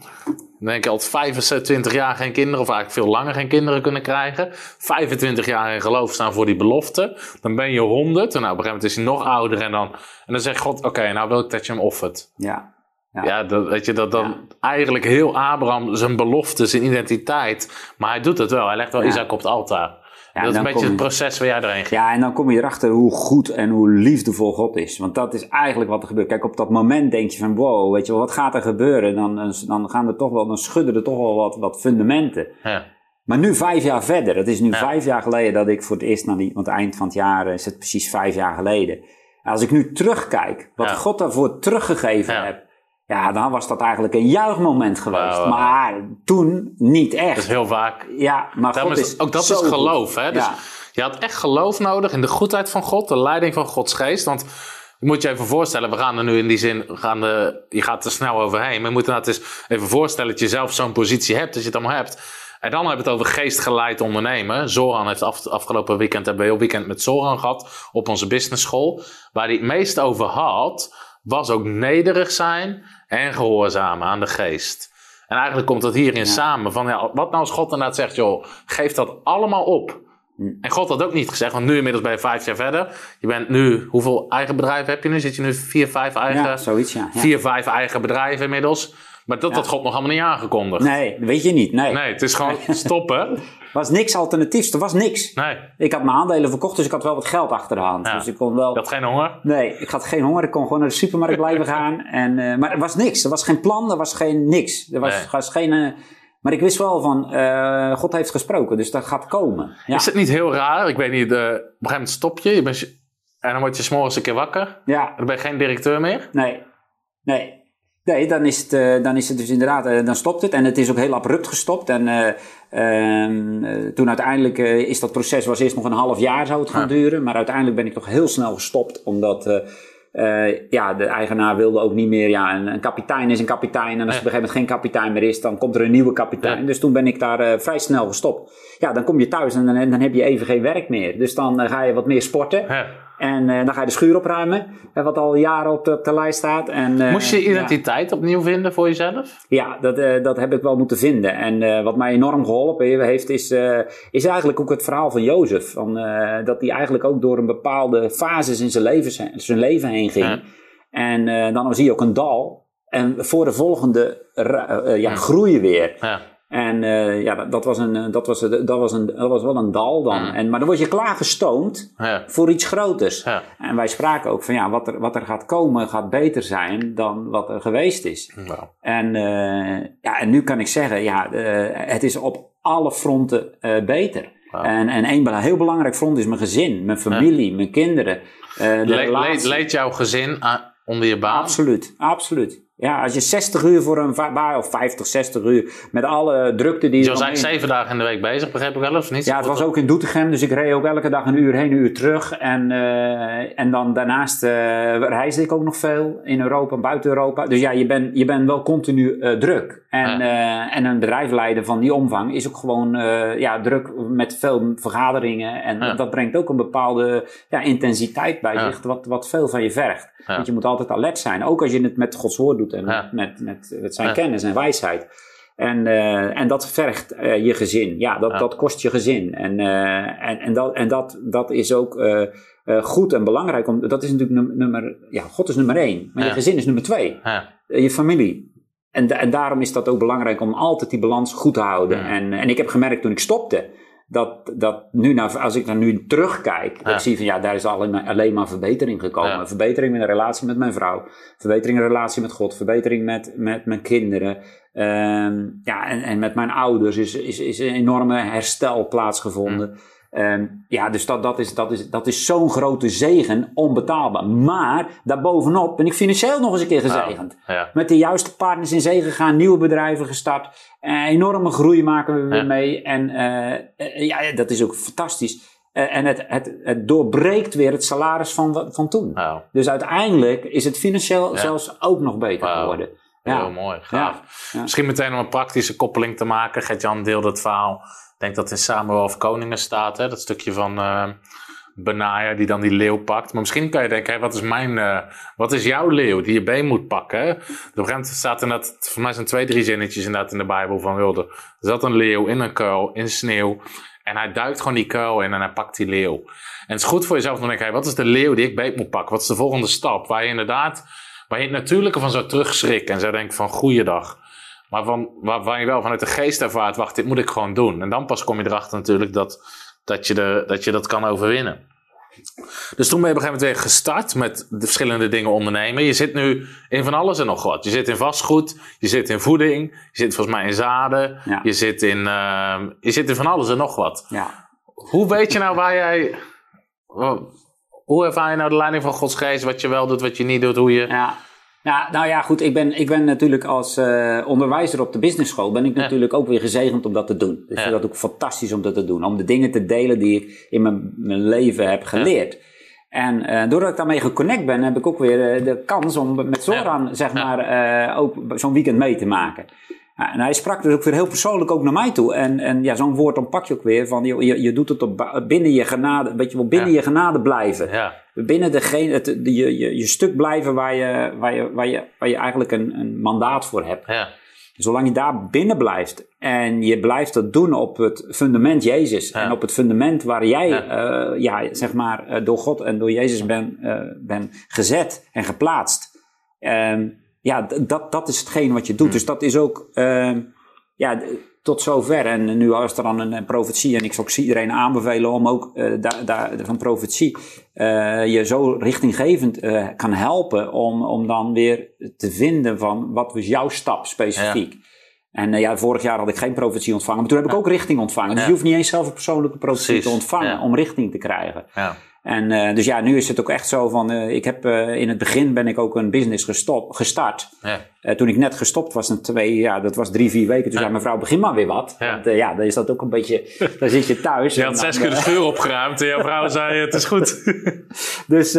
dan denk ik al 25 jaar geen kinderen, of eigenlijk veel langer geen kinderen kunnen krijgen. 25 jaar in geloof staan voor die belofte. Dan ben je 100. En nou, op een gegeven moment is hij nog ouder. En dan, en dan zegt God: Oké, nou wil ik dat je hem offert. Ja. Ja. Ja, dat, weet je, dat dan eigenlijk heel Abraham zijn belofte, zijn identiteit. Maar hij doet het wel. Hij legt wel Ja. Isaac op het altaar. Ja, dat is een beetje het proces waar jij doorheen ging. Ja, en dan kom je erachter hoe goed en hoe liefdevol God is. Want dat is eigenlijk wat er gebeurt. Kijk, op dat moment denk je van, wow, weet je wel, wat gaat er gebeuren? Dan, dan, gaan er toch wel, dan schudden er toch wel wat, wat fundamenten. Ja. Maar nu vijf jaar verder. Het is nu Ja. vijf jaar geleden dat ik voor het eerst naar die, want eind van het jaar is het precies vijf jaar geleden. En als ik nu terugkijk, wat. God daarvoor teruggegeven Ja. Ja, dan was dat eigenlijk een juichmoment geweest. Wauw. Maar toen niet Dat echt. is heel vaak. Ja, maar Daarom God is, is ook dat is goed. geloof. Hè? Dus Ja. je had echt geloof nodig in de goedheid van God, de leiding van Gods geest. Want je moet je even voorstellen, we gaan er nu in die zin, we gaan de, je gaat er snel overheen. Maar je moet inderdaad eens even voorstellen dat je zelf zo'n positie hebt, dat je het allemaal hebt. En dan hebben we het over geestgeleid ondernemen. Zoran heeft af, afgelopen weekend, hebben we heel weekend met Zoran gehad op onze business school. Waar hij het meest over had, was ook nederig zijn en gehoorzamen aan de geest. En eigenlijk komt dat hierin samen. Van, ja, wat nou als God inderdaad zegt, joh, geef dat allemaal op. En God had ook niet gezegd, want nu inmiddels ben je vijf jaar verder. Je bent nu, hoeveel eigen bedrijven heb je nu? Zit je nu vier, vijf eigen? Ja, zoiets, ja. ja. Vier, vijf eigen bedrijven inmiddels. Maar dat had God nog allemaal niet aangekondigd. Nee, Nee, weet je niet. Nee. het is gewoon [LAUGHS] stoppen. Er was niks alternatiefs. Er was niks. Nee, Ik had mijn aandelen verkocht, dus ik had wel wat geld achter de hand. Ja. Dus ik kon wel... je had geen honger. Nee, ik had geen honger. Ik kon gewoon naar de supermarkt blijven [LAUGHS] gaan. En, eh, maar er was niks. Er was geen plan. Er was geen niks. Er was, Nee. was geen... eh, maar ik wist wel van, eh, God heeft gesproken, dus dat gaat komen. Ja. Is het niet heel raar? Ik weet niet, op een gegeven moment stop je. Je bent, En dan word je s'morgens een keer wakker. Ja, Dan ben je geen directeur meer. nee. Nee. Nee, dan is het, eh, dan is het dus inderdaad, eh, dan stopt het. En het is ook heel abrupt gestopt. En eh, ehm, eh, toen uiteindelijk is dat proces, was eerst nog een half jaar zou het gaan Ja. duren. Maar uiteindelijk ben ik toch heel snel gestopt. Omdat ja, de eigenaar wilde ook niet meer, ja, een, een kapitein is een kapitein. En als er op een gegeven moment geen kapitein meer is, dan komt er een nieuwe kapitein. Ja. Dus toen ben ik daar vrij snel gestopt. Ja, dan kom je thuis en dan, dan heb je even geen werk meer. Dus dan ga je wat meer sporten. Ja. En eh, dan ga je de schuur opruimen, eh, wat al jaren op de, op de lijst staat. En, eh, Moest je ja. identiteit opnieuw vinden voor jezelf? Ja, dat, eh, dat heb ik wel moeten vinden. En wat mij enorm geholpen heeft, is, is eigenlijk ook het verhaal van Jozef. Van, dat hij eigenlijk ook door een bepaalde fases in zijn leven, zijn leven heen ging. Ja. En dan zie je ook een dal. En voor de volgende ja, groei weer. Ja. En eh, ja, dat, dat, was een, eh, dat, was, dat, was een, dat was wel een dal dan. Mm. En, maar dan word je klaargestoomd Ja. voor iets groters. Ja. En wij spraken ook van ja, wat er, wat er gaat komen gaat beter zijn dan wat er geweest is. En, eh, ja, en nu kan ik zeggen, ja, eh, het is op alle fronten eh, beter. En, en bela- heel belangrijk front is mijn gezin, mijn familie, mijn kinderen. eh, de Le- le- relatie. leed jouw gezin aan- onder je baan? Absoluut, absoluut. Ja, als je 60 uur voor een baan, of 50, 60 uur, met alle drukte die Je er was eigenlijk zeven dagen in de week bezig, begreep ik wel, of niet? Ja, het was ook in Doetinchem, dus ik reed ook elke dag een uur heen, een uur terug. En, eh, en dan daarnaast eh, reisde ik ook nog veel in Europa, buiten Europa. Dus ja, je bent je bent wel continu eh, druk. En, en een bedrijf leiden van die omvang is ook gewoon ja, druk met veel vergaderingen. En Ja. dat brengt ook een bepaalde ja, intensiteit bij zich, wat, wat veel van je vergt. Want je moet altijd alert zijn, ook als je het met Gods woord doet en Ja. met, met, met zijn Ja. kennis en wijsheid. En, eh, en dat vergt eh, je gezin. Ja, dat, Ja. dat kost je gezin. En, eh, en, en, dat, en dat, dat is ook goed en belangrijk. Om, dat is natuurlijk num- nummer... Ja, God is nummer één. Maar je gezin is nummer twee. Ja. Je familie. En, en daarom is dat ook belangrijk om altijd die balans goed te houden. En, en ik heb gemerkt toen ik stopte... Dat, dat nu, naar, als ik naar nu terugkijk, Ja. ik zie van ja, daar is alleen maar, alleen maar verbetering gekomen. Ja. Verbetering in de relatie met mijn vrouw, verbetering in de relatie met God, verbetering met, met mijn kinderen. Ehm, ja, en, en met mijn ouders is, is, is een enorme herstel plaatsgevonden. Ehm, ja, dus dat, dat is, dat is, dat is zo'n grote zegen, onbetaalbaar. Maar daarbovenop ben ik financieel nog eens een keer gezegend. Ja. Met de juiste partners in zee gegaan, nieuwe bedrijven gestart. Eh, enorme groei maken we weer Ja. mee. En eh, ja, dat is ook fantastisch. Eh, en het, het, het doorbreekt weer het salaris van, van toen. Dus uiteindelijk is het financieel Ja. zelfs ook nog beter geworden. Heel Ja. mooi, gaaf. Ja. Misschien meteen om een praktische koppeling te maken. Gert-Jan deelde het verhaal. Denk dat in Samuel of Koningen staat. Hè? Dat stukje van eh Benaja die dan die leeuw pakt. Maar misschien kan je denken, wat is mijn, eh, wat is jouw leeuw die je been moet pakken? hè? Op een gegeven moment staat er dat, voor mij zijn twee, drie zinnetjes inderdaad in de Bijbel van Wilde. Er zat een leeuw in een kuil, in sneeuw. En hij duikt gewoon die kuil in en hij pakt die leeuw. En het is goed voor jezelf om te denken, wat is de leeuw die ik beet moet pakken? Wat is de volgende stap? Waar je inderdaad, waar je het natuurlijke van zou terugschrikken en zou denken van, goeiedag. Maar van, waar, waar je wel vanuit de geest ervaart, wacht, dit moet ik gewoon doen. En dan pas kom je erachter natuurlijk dat, dat, je, de, dat je dat kan overwinnen. Dus toen ben je op een gegeven moment weer gestart met de verschillende dingen ondernemen. Je zit nu in van alles en nog wat. Je zit in vastgoed, je zit in voeding, je zit volgens mij in zaden, Ja. je, zit in, ehm, je zit in van alles en nog wat. Ja. Hoe weet je nou waar jij... Hoe ervaar je nou de leiding van Gods geest? Wat je wel doet, wat je niet doet, hoe je... Ja. Ja, nou ja, goed. Ik ben, ik ben natuurlijk als eh, onderwijzer op de business school ben ik Ja. natuurlijk ook weer gezegend om dat te doen. Dus ik Ja. vind dat ook fantastisch om dat te doen. Om de dingen te delen die ik in mijn, mijn leven heb geleerd. En eh, doordat ik daarmee geconnect ben, heb ik ook weer eh, de kans om met Zoran, zeg maar, ook zo'n weekend mee te maken. En hij sprak dus ook weer heel persoonlijk ook naar mij toe. En, en ja, zo'n woord dan pak je ook weer van, je, je, doet het op, binnen je genade, weet je wel, binnen je genade blijven Ja, binnen degene, het, je, je, je stuk blijven waar je, waar je, waar je, waar je eigenlijk een, een mandaat voor hebt. ja, Zolang je daar binnen blijft en je blijft dat doen op het fundament Jezus Ja. en op het fundament waar jij, Ja. ja. ja, zeg maar, eh, door God en door Jezus ben, eh, ben gezet en geplaatst. Ehm, ja, dat, dat is hetgeen wat je doet. Dus dat is ook, ehm, ja, tot zover. En nu was er dan een, een profetie en ik zou ook iedereen aanbevelen om ook eh, van profetie eh, je zo richtinggevend eh, kan helpen om, om dan weer te vinden van wat was jouw stap specifiek. En ja, vorig jaar had ik geen profetie ontvangen, maar toen heb ik ook richting ontvangen. Dus Ja. je hoeft niet eens zelf een persoonlijke profetie Precies, te ontvangen om richting te krijgen. En uh, dus ja, nu is het ook echt zo van, uh, ik heb uh, in het begin ben ik ook een business gestop, gestart. Ja. toen ik net gestopt was, een twee, ja, dat was drie, vier weken. Toen ja. zei mijn vrouw, begin maar weer wat. Ja. Want ja, dan is dat ook een beetje, [LAUGHS] dan zit je thuis. Je had zes keer de schuur opgeruimd en jouw vrouw [LAUGHS] zei, het is goed. [LAUGHS] dus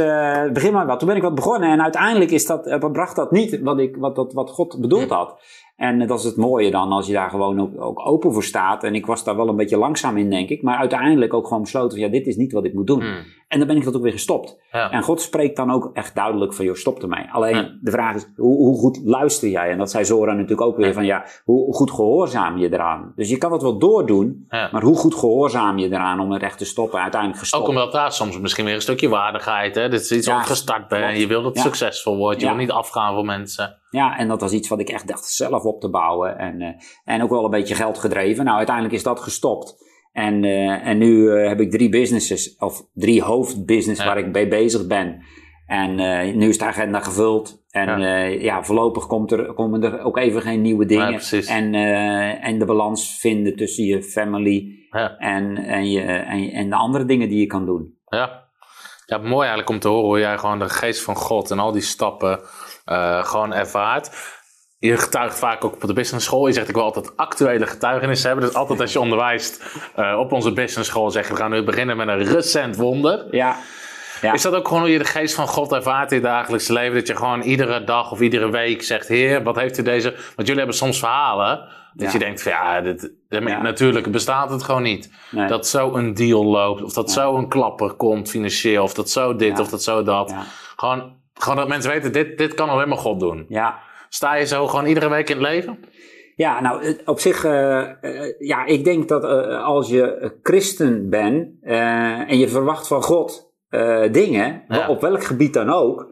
begin maar wat. Toen ben ik wat begonnen en uiteindelijk is dat, bracht dat niet wat, ik, wat, dat, wat God bedoeld had. En dat is het mooie dan, als je daar gewoon ook, ook, open voor staat. En ik was daar wel een beetje langzaam in, denk ik. Maar uiteindelijk ook gewoon besloten van, ja, dit is niet wat ik moet doen. En dan ben ik dat ook weer gestopt. Ja. En God spreekt dan ook echt duidelijk van, joh, stop ermee. Alleen, de vraag is, hoe, hoe, goed luister jij? En dat zei Zora natuurlijk ook weer van, ja, hoe goed gehoorzaam je eraan? Dus je kan het wel doordoen, maar hoe goed gehoorzaam je eraan om het echt te stoppen? Uiteindelijk gestopt. Ook omdat daar soms misschien weer een stukje waardigheid, hè? Dit is iets wat gestart bent. Je wil dat het succesvol wordt. Je wil niet afgaan voor mensen. Ja, en dat was iets wat ik echt dacht zelf op te bouwen. En, uh, en ook wel een beetje geld gedreven. Nou, uiteindelijk is dat gestopt. En, uh, en nu uh, heb ik drie businesses, of drie hoofdbusiness waar ik mee bezig ben. En nu is de agenda gevuld. En ja, ja voorlopig komt er, komen er ook even geen nieuwe dingen. Ja, en, en de balans vinden tussen je family en, en, je, en, en de andere dingen die je kan doen. Ja. ja, mooi eigenlijk om te horen hoe jij gewoon de geest van God en al die stappen uh, gewoon ervaart. Je getuigt vaak ook op de business school. Je zegt ik wil altijd actuele getuigenissen hebben. Dus altijd als je onderwijst uh, op onze business school zeg je we gaan nu beginnen met een recent wonder. Ja. Ja. Is dat ook gewoon hoe je de geest van God ervaart in het dagelijkse leven? Dat je gewoon iedere dag of iedere week zegt: Heer, wat heeft u deze. Want jullie hebben soms verhalen. Dat je denkt: van ja, dit, ja. natuurlijk bestaat het gewoon niet. Nee. Dat zo een deal loopt, of dat zo een klapper komt financieel, of dat zo dit, of dat zo dat. Gewoon gewoon dat mensen weten, dit, dit kan alleen maar God doen. Ja. Sta je zo gewoon iedere week in het leven? Ja, nou, op zich, uh, uh, ja, ik denk dat uh, als je christen bent en je verwacht van God dingen, ja. op welk gebied dan ook,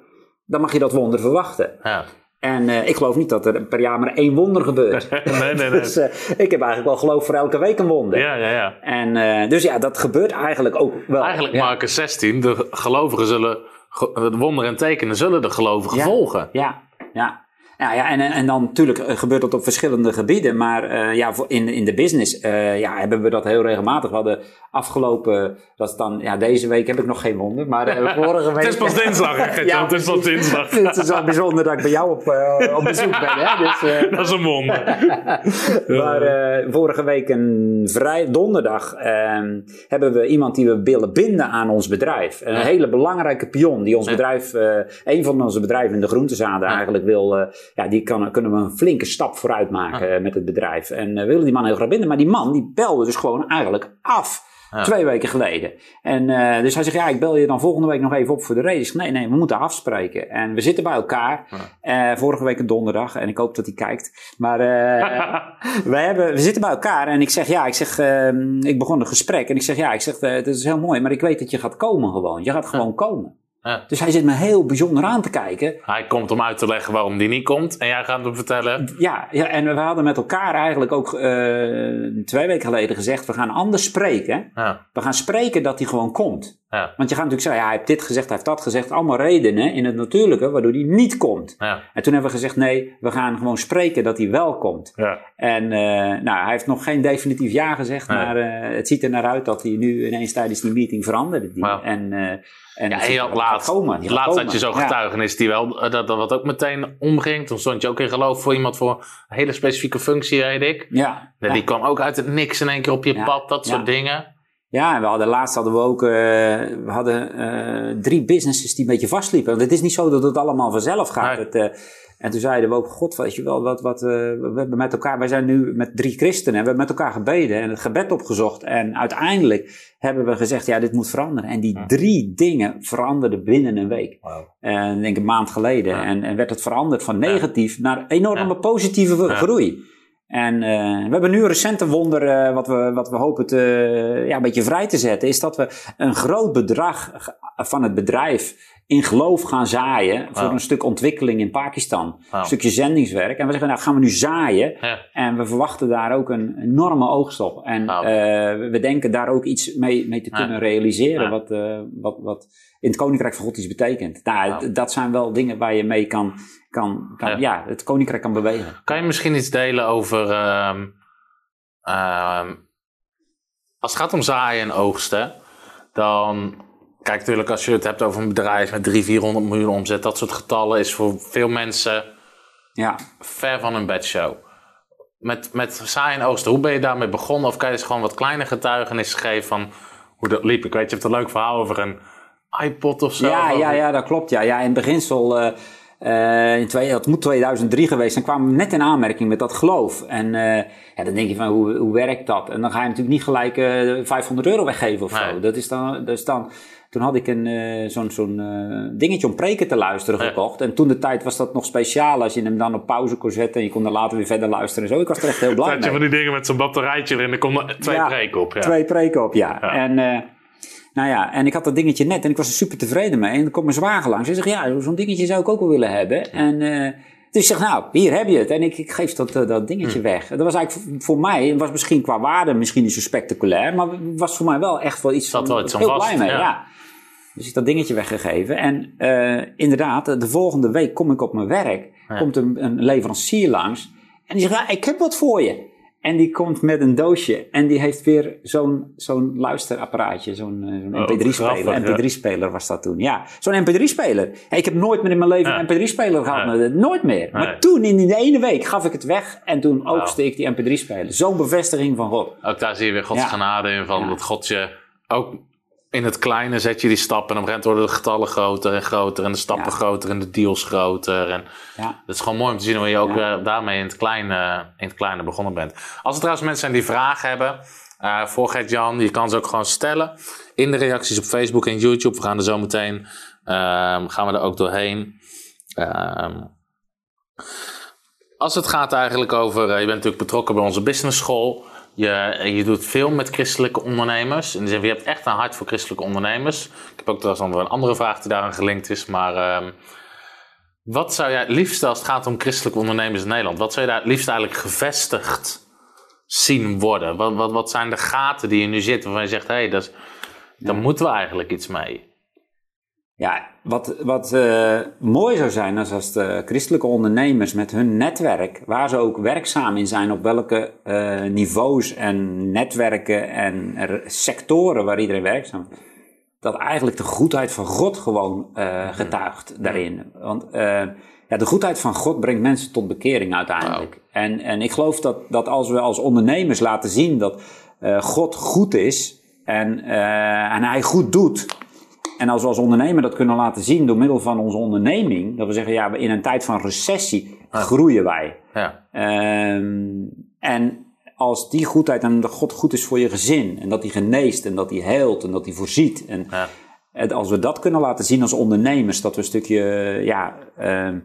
dan mag je dat wonder verwachten. Ja. En ik geloof niet dat er per jaar maar één wonder gebeurt. [LAUGHS] nee, nee, nee. dus ik heb eigenlijk wel geloof voor elke week een wonder. Ja, ja, ja. En dus ja, dat gebeurt eigenlijk ook wel. Eigenlijk ja. Marcus 16, de gelovigen zullen wonderen en tekenen zullen de gelovigen volgen. Ja, ja. Ja, ja en, en dan natuurlijk eh, gebeurt dat op verschillende gebieden. Maar uh, ja, in, in de business uh, ja, hebben we dat heel regelmatig. We hadden afgelopen, dat is dan, ja, deze week heb ik nog geen wonder. Maar uh, vorige week. [LAUGHS] het is pas dinsdag, [LAUGHS] ja, het is pas dinsdag. [LAUGHS] het is wel bijzonder dat ik bij jou op, op bezoek ben. Hè? Dus, dat is een wonder. maar vorige week, een vrij donderdag, ehm, hebben we iemand die we willen binden aan ons bedrijf. Een hele belangrijke pion die ons bedrijf, een van onze bedrijven in de groentezaden eigenlijk wil ja, die kan, kunnen we een flinke stap vooruit maken ah. met het bedrijf. En uh, willen die man heel graag binden. Maar die man die belde dus gewoon eigenlijk af. Twee weken geleden. En uh, dus hij zegt, ja, ik bel je dan volgende week nog even op voor de race. Nee, nee, we moeten afspreken. En we zitten bij elkaar. Uh, vorige week een donderdag. En ik hoop dat hij kijkt. Maar [LAUGHS] we, hebben, we zitten bij elkaar. En ik zeg, ja, ik zeg, ehm, ik begon een gesprek. En ik zeg, ja, ik zeg, het is heel mooi. Maar ik weet dat je gaat komen gewoon. Je gaat gewoon komen. Dus hij zit me heel bijzonder aan te kijken. Hij komt om uit te leggen waarom die niet komt en jij gaat hem vertellen. Ja, ja en we hadden met elkaar eigenlijk ook uh, twee weken geleden gezegd: we gaan anders spreken. Ja. We gaan spreken dat hij gewoon komt. Ja. Want je gaat natuurlijk zeggen: ja, hij heeft dit gezegd, hij heeft dat gezegd. Allemaal redenen in het natuurlijke waardoor hij niet komt. Ja. En toen hebben we gezegd: nee, we gaan gewoon spreken dat hij wel komt. Ja. En uh, nou, hij heeft nog geen definitief ja gezegd, maar uh, het ziet er naar uit dat hij nu ineens tijdens die meeting veranderde. Wow. En en ja, heel laat, komen, laatst had je zo'n getuigenis die wel, eh, dat, dat wat ook meteen omging. Toen stond je ook in geloof voor iemand voor een hele specifieke functie, weet ik. Ja. Die kwam ook uit het niks in één keer op je pad, dat soort dingen. Ja, en we hadden laatst hadden we ook, uh, we hadden uh, drie businesses die een beetje vastliepen. Want het is niet zo dat het allemaal vanzelf gaat. Het, uh, en toen zeiden we ook, god, weet je wel, wat, wat, we hebben met elkaar, wij zijn nu met drie christenen, en we hebben met elkaar gebeden en het gebed opgezocht. En uiteindelijk hebben we gezegd, ja, dit moet veranderen. En die drie dingen veranderden binnen een week. Wow. En denk een maand geleden. En, en werd het veranderd van negatief naar enorme positieve groei. En uh, we hebben nu een recente wonder, uh, wat, we, wat we hopen te, ja, een beetje vrij te zetten, is dat we een groot bedrag van het bedrijf in geloof gaan zaaien voor een stuk ontwikkeling in Pakistan. Een stukje zendingswerk. En we zeggen, nou gaan we nu zaaien. En we verwachten daar ook een enorme oogst op. En uh, we denken daar ook iets mee, mee te kunnen realiseren. Wat, uh, wat, wat in het Koninkrijk van God iets betekent. Nou, dat zijn wel dingen waar je mee kan, kan, kan ja. het Koninkrijk kan bewegen. Kan je misschien iets delen over... Uh, als het gaat om zaaien en oogsten, dan kijk, natuurlijk, als je het hebt over een bedrijf met 300, 400 miljoen omzet, dat soort getallen is voor veel mensen Ja. ver van een bedshow. Met, met saai en oogsten, hoe ben je daarmee begonnen? Of kan je eens gewoon wat kleine getuigenissen geven van hoe dat liep? Ik weet, je hebt een leuk verhaal over een iPod of zo. Ja, ja, ja, dat klopt. Ja, ja in beginsel, eh, eh, in twee, dat moet 2003 geweest zijn, kwamen we net in aanmerking met dat geloof. En eh, ja, dan denk je van, hoe, hoe werkt dat? En dan ga je natuurlijk niet gelijk eh 500 euro weggeven of Nee. zo. Dat is dan, dat is dan, toen had ik een, eh, zo'n zo'n eh, dingetje om preken te luisteren gekocht. En toen de tijd was dat nog speciaal, als je hem dan op pauze kon zetten en je kon er later weer verder luisteren en zo. Ik was er echt heel blij je mee. van die dingen met zo'n batterijtje erin, er konden twee Ja, preken op. Ja. Twee preken op, ja. Ja. En, eh, nou ja, en ik had dat dingetje net en ik was er super tevreden mee. En dan komt mijn zwager langs en zegt, ja, zo'n dingetje zou ik ook wel willen hebben. En dus ik zeg, nou, hier heb je het. En ik, ik geef dat, dat dingetje weg. Dat was eigenlijk voor, mij, was misschien qua waarde misschien niet zo spectaculair, maar was voor mij wel echt wel iets, wel iets aan heel vast, blij mee. ja. Ja. Dus ik dat dingetje weggegeven. En eh, inderdaad, de volgende week kom ik op mijn werk. Ja. Komt een, een leverancier langs. En die zegt, ja, ik heb wat voor je. En die komt met een doosje. En die heeft weer zo'n zo'n luisterapparaatje. Zo'n eh, zo'n Oh, mp3-speler. grappig, ja. mp3-speler was dat toen. Ja, zo'n mp3-speler. Hey, ik heb nooit meer in mijn leven Ja. een mp3-speler gehad. Nee. Nooit meer. Maar toen, in die ene week, gaf ik het weg. En toen Wauw. oogste ik die mp3-speler. Zo'n bevestiging van God. Ook daar zie je weer Gods genade in. Van dat God je ook in het kleine zet je die stappen. En op een gegeven moment worden de getallen groter en groter. En de stappen Ja. groter en de deals groter. En Ja. het is gewoon mooi om te zien hoe je ook Ja. daarmee in het, kleine, in het kleine begonnen bent. Als er trouwens mensen zijn die vragen hebben. eh voor Gert-Jan, je kan ze ook gewoon stellen. In de reacties op Facebook en YouTube. We gaan er zo meteen ehm, gaan we er ook doorheen. Ehm, als het gaat eigenlijk over, eh, je bent natuurlijk betrokken bij onze business school. Je, je doet veel met christelijke ondernemers. In de zin, van, je hebt echt een hart voor christelijke ondernemers. Ik heb ook trouwens nog een andere vraag die daaraan gelinkt is. Maar ehm, wat zou jij het liefste als het gaat om christelijke ondernemers in Nederland? Wat zou je daar het liefst eigenlijk gevestigd zien worden? Wat, wat, wat zijn de gaten die je nu zit waarvan je zegt, hé, hey, dat is- daar moeten we eigenlijk iets mee? Ja, wat, wat eh, mooi zou zijn als, als de christelijke ondernemers met hun netwerk, waar ze ook werkzaam in zijn, op welke eh, niveaus en netwerken en sectoren waar iedereen werkzaam is, dat eigenlijk de goedheid van God gewoon eh, getuigt daarin. Want eh, ja, de goedheid van God brengt mensen tot bekering uiteindelijk. En, en ik geloof dat, dat als we als ondernemers laten zien dat eh, God goed is en, eh, en hij goed doet, en als we als ondernemer dat kunnen laten zien door middel van onze onderneming, dat we zeggen, ja, in een tijd van recessie groeien wij. Ja, Ehm, en als die goedheid en dat God goed is voor je gezin, en dat hij geneest, en dat hij heelt, en dat hij voorziet. En ja, als we dat kunnen laten zien als ondernemers, dat we een stukje, ja, ehm,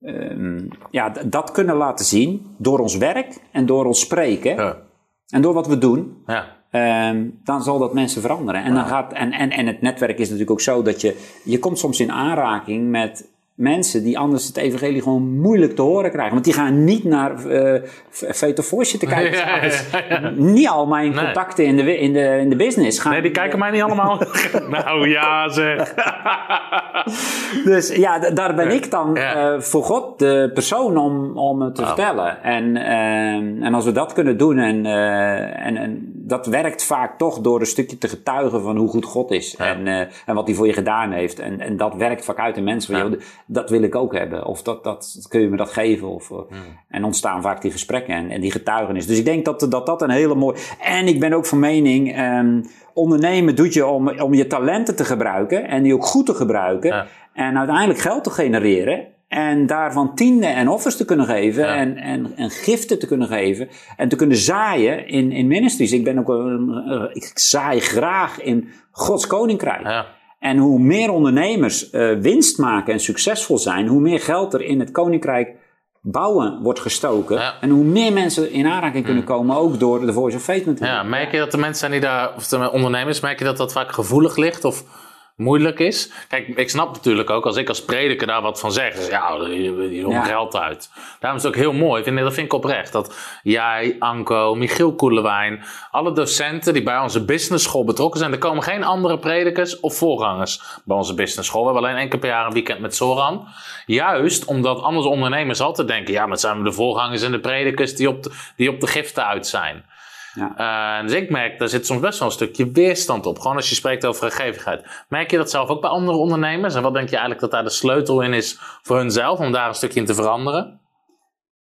ehm, ja, dat kunnen laten zien door ons werk en door ons spreken ja, en door wat we doen. ja. Ehm, dan zal dat mensen veranderen. En, dan gaat, en, en, en het netwerk is natuurlijk ook zo dat je... Je komt soms in aanraking met mensen die anders het evangelie gewoon moeilijk te horen krijgen. Want die gaan niet naar eh Veto Voice te kijken. [LAUGHS] Ja, ja, ja, Niet al mijn Nee. contacten in de, in de, in de business gaan... Nee, die kijken mij niet allemaal. [LAUGHS] nou ja, zeg. Dus ja, daar ben ik dan eh, voor God de persoon om, om het te vertellen. En, ehm, en als we dat kunnen doen, en, eh, en, en dat werkt vaak toch door een stukje te getuigen van hoe goed God is. En, eh, en wat hij voor je gedaan heeft. En, en dat werkt vaak uit in mensen. Van, Ja. joh, dat wil ik ook hebben. Of dat, dat, kun je me dat geven? Of, eh, En ontstaan vaak die gesprekken en, en die getuigenis. Dus ik denk dat dat, dat een hele mooie... En ik ben ook van mening... ehm, ondernemen doet je om, om je talenten te gebruiken. En die ook goed te gebruiken. En uiteindelijk geld te genereren. En daarvan tienden en offers te kunnen geven. Ja. En, en, en giften te kunnen geven. En te kunnen zaaien in, in ministries. Ik ben ook een, eh, ik zaai graag in Gods koninkrijk. Ja, En hoe meer ondernemers eh, winst maken en succesvol zijn, hoe meer geld er in het koninkrijk bouwen wordt gestoken. Ja. En hoe meer mensen in aanraking kunnen komen, ook door de Voice of Faith natuurlijk. ja, merk je dat de mensen zijn die daar, of de ondernemers, merk je dat dat vaak gevoelig ligt of moeilijk is? Kijk, ik snap natuurlijk ook, als ik als prediker daar wat van zeg, ja, je, wil Ja. geld uit. Daarom is het ook heel mooi, ik vind, dat vind ik oprecht, dat jij, Anko, Michiel Koelewijn, alle docenten die bij onze business school betrokken zijn, er komen geen andere predikers of voorgangers bij onze business school. We hebben alleen één keer per jaar een weekend met Soran. Juist omdat andere ondernemers altijd denken, ja, maar het zijn we de voorgangers en de predikers die op de, die op de giften uit zijn. Ja. dus ik merk, daar zit soms best wel een stukje weerstand op. Gewoon als je spreekt over vrijgevigheid. Merk je dat zelf ook bij andere ondernemers? En wat denk je eigenlijk dat daar de sleutel in is voor hunzelf om daar een stukje in te veranderen?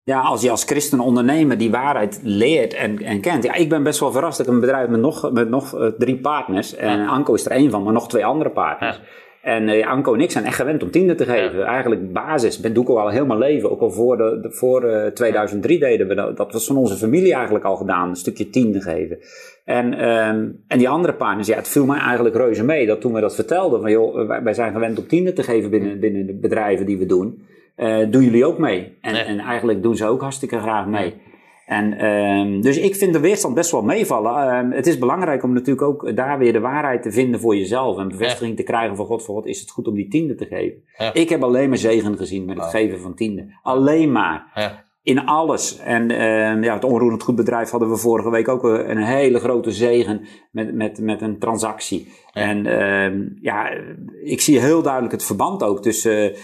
Ja, als je als christen ondernemer die waarheid leert en, en kent. Ja, ik ben best wel verrast. Ik heb een bedrijf met nog, met nog uh, drie partners. En Anko is er één van, maar nog twee andere partners. Ja. En uh, Anko en ik zijn echt gewend om tienden te geven. Eigenlijk basis. Ben doe ik al heel mijn leven. Ook al voor, de, de voor uh, 2003 deden we dat. Dat was van onze familie eigenlijk al gedaan. Een stukje tienden geven. En, um, en die andere partners, ja, het viel mij eigenlijk reuze mee. Dat toen we dat vertelden. Van joh, wij, zijn gewend om tienden te geven binnen, binnen de bedrijven die we doen. Uh, doen jullie ook mee? En, en, eigenlijk doen ze ook hartstikke graag mee. En, um, dus ik vind de weerstand best wel meevallen. Um, het is belangrijk om natuurlijk ook daar weer de waarheid te vinden voor jezelf. En bevestiging te krijgen van God, voor God is het goed om die tiende te geven. Ik heb alleen maar zegen gezien met het geven van tiende. Alleen maar. Ja in alles. En uh, ja, het onroerend goedbedrijf hadden we vorige week ook een hele grote zegen met, met, met een transactie. Ja. En uh, ja, ik zie heel duidelijk het verband ook tussen uh,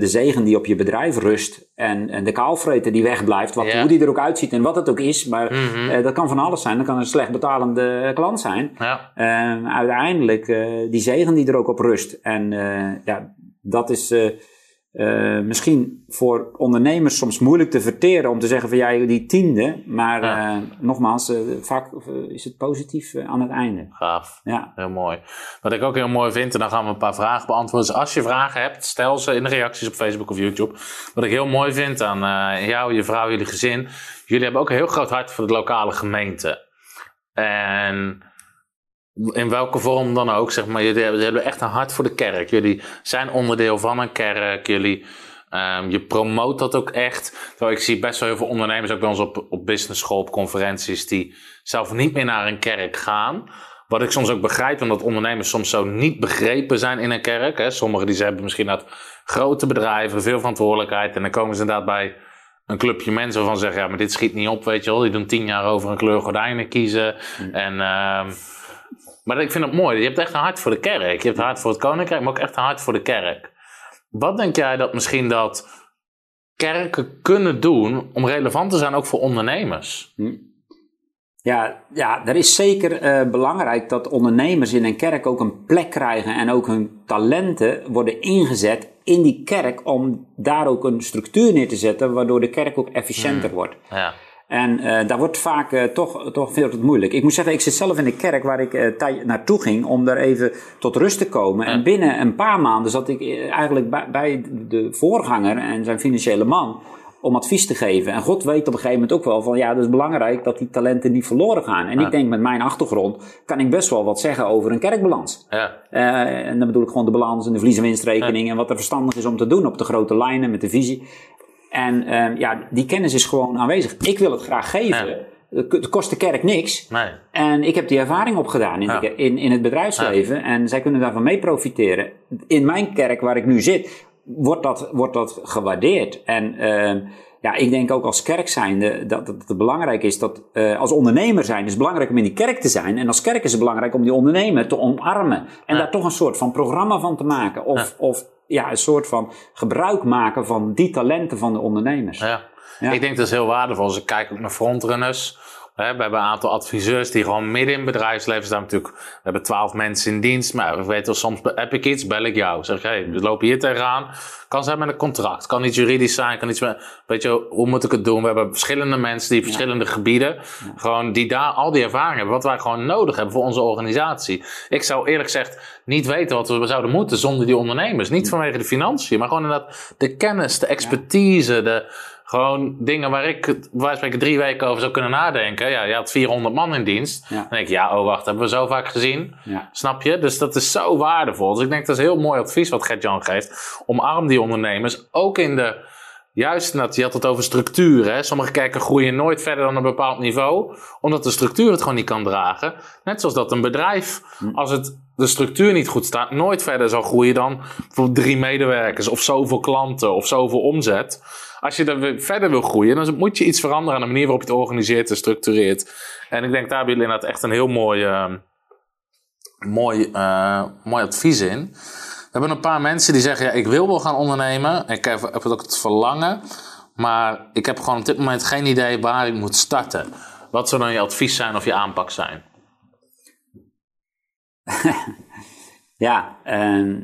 de zegen die op je bedrijf rust en, en de kaalvreten die wegblijft. Wat, ja. Hoe die er ook uitziet en wat het ook is. Maar mm -hmm. dat kan van alles zijn. Dat kan een slecht betalende klant zijn. Ja. Ehm, uiteindelijk die zegen die er ook op rust. En ja, dat is uh, misschien voor ondernemers soms moeilijk te verteren om te zeggen van ja, die tiende. Maar ja. uh, nogmaals, uh, vaak is het positief aan het einde. Gaaf. Ja. Heel mooi. Wat ik ook heel mooi vind, en dan gaan we een paar vragen beantwoorden. Dus als je vragen hebt, stel ze in de reacties op Facebook of YouTube. Wat ik heel mooi vind aan jou, je vrouw, jullie gezin. Jullie hebben ook een heel groot hart voor de lokale gemeente. En in welke vorm dan ook, zeg maar. Jullie hebben echt een hart voor de kerk. Jullie zijn onderdeel van een kerk. Jullie, um, je promoot dat ook echt. Terwijl ik zie best wel heel veel ondernemers, ook bij ons op, op business school, op conferenties, die zelf niet meer naar een kerk gaan. Wat ik soms ook begrijp, omdat ondernemers soms zo niet begrepen zijn in een kerk. Hè. Sommigen die ze hebben misschien uit grote bedrijven, veel verantwoordelijkheid. En dan komen ze inderdaad bij een clubje mensen waarvan ze zeggen, ja, maar dit schiet niet op, weet je wel. Die doen tien jaar over een kleur gordijnen kiezen. Mm. En... Um, maar ik vind het mooi. Je hebt echt een hart voor de kerk. Je hebt een hart voor het koninkrijk, maar ook echt een hart voor de kerk. Wat denk jij dat misschien dat kerken kunnen doen om relevant te zijn ook voor ondernemers? Hm. Ja, ja, er is zeker uh, belangrijk dat ondernemers in een kerk ook een plek krijgen en ook hun talenten worden ingezet in die kerk om daar ook een structuur neer te zetten waardoor de kerk ook efficiënter hm. wordt. Ja. En uh, daar wordt vaak uh, toch, toch veel te moeilijk. Ik moet zeggen, ik zit zelf in de kerk waar ik uh, naartoe ging om daar even tot rust te komen. En binnen een paar maanden zat ik eigenlijk bij, bij de voorganger en zijn financiële man om advies te geven. En God weet op een gegeven moment ook wel van ja, het is belangrijk dat die talenten niet verloren gaan. En ja. ik denk met mijn achtergrond kan ik best wel wat zeggen over een kerkbalans. Ja. Uh, en dan bedoel ik gewoon de balans en de verlies- en winstrekening ja. en wat er verstandig is om te doen op de grote lijnen met de visie. En uh, ja, die kennis is gewoon aanwezig. Ik wil het graag geven. Het kost de kerk niks. Nee. En ik heb die ervaring opgedaan in, ja. de, in, in het bedrijfsleven. Ja. En zij kunnen daarvan mee profiteren. In mijn kerk waar ik nu zit, wordt dat, wordt dat gewaardeerd. En uh, ja, ik denk ook als kerk zijnde dat, dat het belangrijk is dat uh, als ondernemer zijn is het belangrijk om in die kerk te zijn. En als kerk is het belangrijk om die ondernemer te omarmen. En ja. daar toch een soort van programma van te maken. Of, of ja, een soort van gebruik maken van die talenten van de ondernemers. Ja. ja. Ik denk dat is heel waardevol. Als ik kijk ook naar frontrunners. We hebben een aantal adviseurs die gewoon midden in het bedrijfsleven staan. Natuurlijk, we hebben twaalf mensen in dienst. Maar we weten soms heb ik iets, bel ik jou. Zeg hey, we lopen hier tegenaan. Kan zijn met een contract. Kan iets juridisch zijn. Kan iets met, weet je, hoe moet ik het doen? We hebben verschillende mensen die verschillende ja. gebieden. Ja. Gewoon die daar al die ervaring hebben. Wat wij gewoon nodig hebben voor onze organisatie. Ik zou eerlijk gezegd niet weten wat we zouden moeten zonder die ondernemers. Niet vanwege de financiën, maar gewoon inderdaad de kennis, de expertise, de gewoon dingen waar ik wij spreken drie weken over zou kunnen nadenken. Ja, je had 400 man in dienst. Ja. Dan denk ik, ja, oh wacht, hebben we zo vaak gezien. Ja. Snap je? Dus dat is zo waardevol. Dus ik denk dat is heel mooi advies wat Gert-Jan geeft. Omarm die ondernemers. Ook in de, juist, dat, je had het over structuren. Hè? Sommige kerken groeien nooit verder dan een bepaald niveau. Omdat de structuur het gewoon niet kan dragen. Net zoals dat een bedrijf, hm. als het de structuur niet goed staat, nooit verder zal groeien dan voor drie medewerkers of zoveel klanten of zoveel omzet. Als je dan verder wil groeien, dan moet je iets veranderen aan de manier waarop je het organiseert en structureert. En ik denk daar hebben jullie inderdaad echt een heel mooi, uh, mooi, uh, mooi advies in. We hebben een paar mensen die zeggen, ja, ik wil wel gaan ondernemen. Ik heb, heb ook het verlangen. Maar ik heb gewoon op dit moment geen idee waar ik moet starten. Wat zou dan je advies zijn of je aanpak zijn? [LAUGHS] ja, ehm,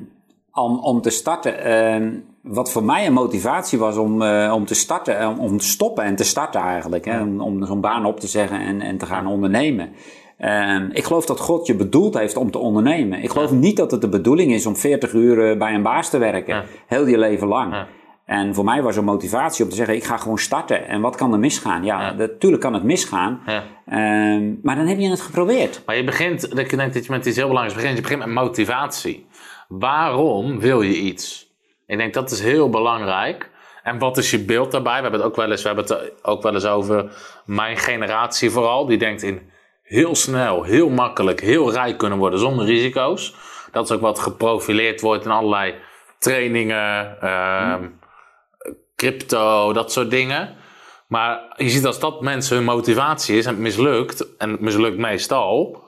om, om te starten. Ehm, wat voor mij een motivatie was om, eh, om te starten, om, om te stoppen en te starten eigenlijk. Hè, om, om zo'n baan op te zeggen en, en te gaan ondernemen. Ehm, ik geloof dat God je bedoeld heeft om te ondernemen. Ik geloof niet dat het de bedoeling is om 40 uur eh, bij een baas te werken, heel je leven lang. En voor mij was er motivatie om te zeggen, ik ga gewoon starten. En wat kan er misgaan? Ja, natuurlijk kan het misgaan. Ehm, maar dan heb je het geprobeerd. Maar je begint, ik denk dat je met iets heel belangrijks begint. Je begint met motivatie. Waarom wil je iets? Ik denk dat is heel belangrijk. En wat is je beeld daarbij? We hebben het ook wel eens, we hebben het ook wel eens over mijn generatie vooral. Die denkt in heel snel, heel makkelijk, heel rijk kunnen worden zonder risico's. Dat is ook wat geprofileerd wordt in allerlei trainingen, ehm, crypto, dat soort dingen. Maar je ziet als dat mensen hun motivatie is en het mislukt, en het mislukt meestal,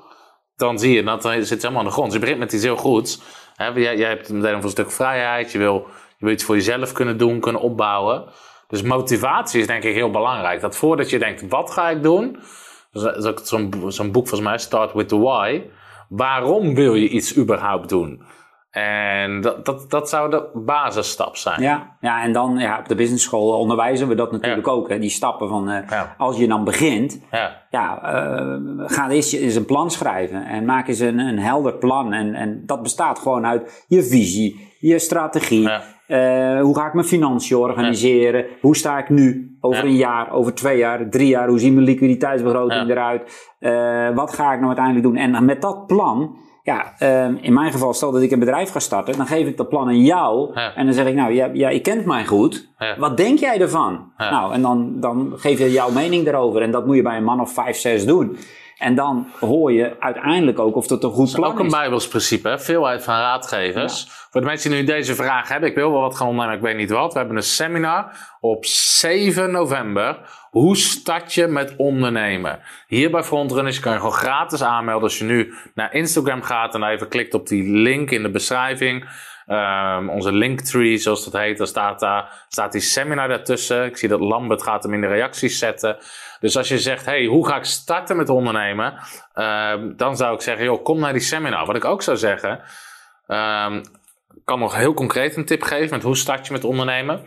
dan zie je dat er zit helemaal aan de grond. Dus je begint met iets heel goeds. Hè, jij, jij hebt meteen een stuk vrijheid, je wil, je wil iets voor jezelf kunnen doen, kunnen opbouwen. Dus motivatie is denk ik heel belangrijk. Dat voordat je denkt, wat ga ik doen? Zo'n zo'n boek volgens mij, Start with the Why. Waarom wil je iets überhaupt doen? En dat, dat, dat zou de basisstap zijn. Ja, ja en dan ja, op de business school onderwijzen we dat natuurlijk ook. Hè, die stappen van uh, als je dan begint, ja, ja uh, ga eens, eens een plan schrijven. En maak eens een, een helder plan. En, en dat bestaat gewoon uit je visie, je strategie. Uh, hoe ga ik mijn financiën organiseren? Hoe sta ik nu over een jaar, over twee jaar, drie jaar? Hoe ziet mijn liquiditeitsbegroting eruit? wat ga ik nou uiteindelijk doen? En met dat plan ja, um, in mijn geval, stel dat ik een bedrijf ga starten, dan geef ik dat plan aan jou. En dan zeg ik, nou, ja, ja, je kent mij goed. Wat denk jij ervan? Nou, en dan, dan geef je jouw mening daarover. En dat moet je bij een man of vijf, zes doen. En dan hoor je uiteindelijk ook of het een goed plan is. Dat is ook een Bijbels principe, veelheid van raadgevers. Voor de mensen die nu deze vraag hebben, ik wil wel wat gaan ondernemen, ik weet niet wat. We hebben een seminar op 7 november. Hoe start je met ondernemen? Hier bij Frontrunners kan je gewoon gratis aanmelden. Als je nu naar Instagram gaat en even klikt op die link in de beschrijving. Um, onze linktree, zoals dat heet, dan staat, daar, staat die seminar daartussen. Ik zie dat Lambert gaat hem in de reacties zetten. Dus als je zegt, hey, hoe ga ik starten met ondernemen? Um, dan zou ik zeggen, joh, kom naar die seminar. Wat ik ook zou zeggen, um, kan nog heel concreet een tip geven met hoe start je met ondernemen.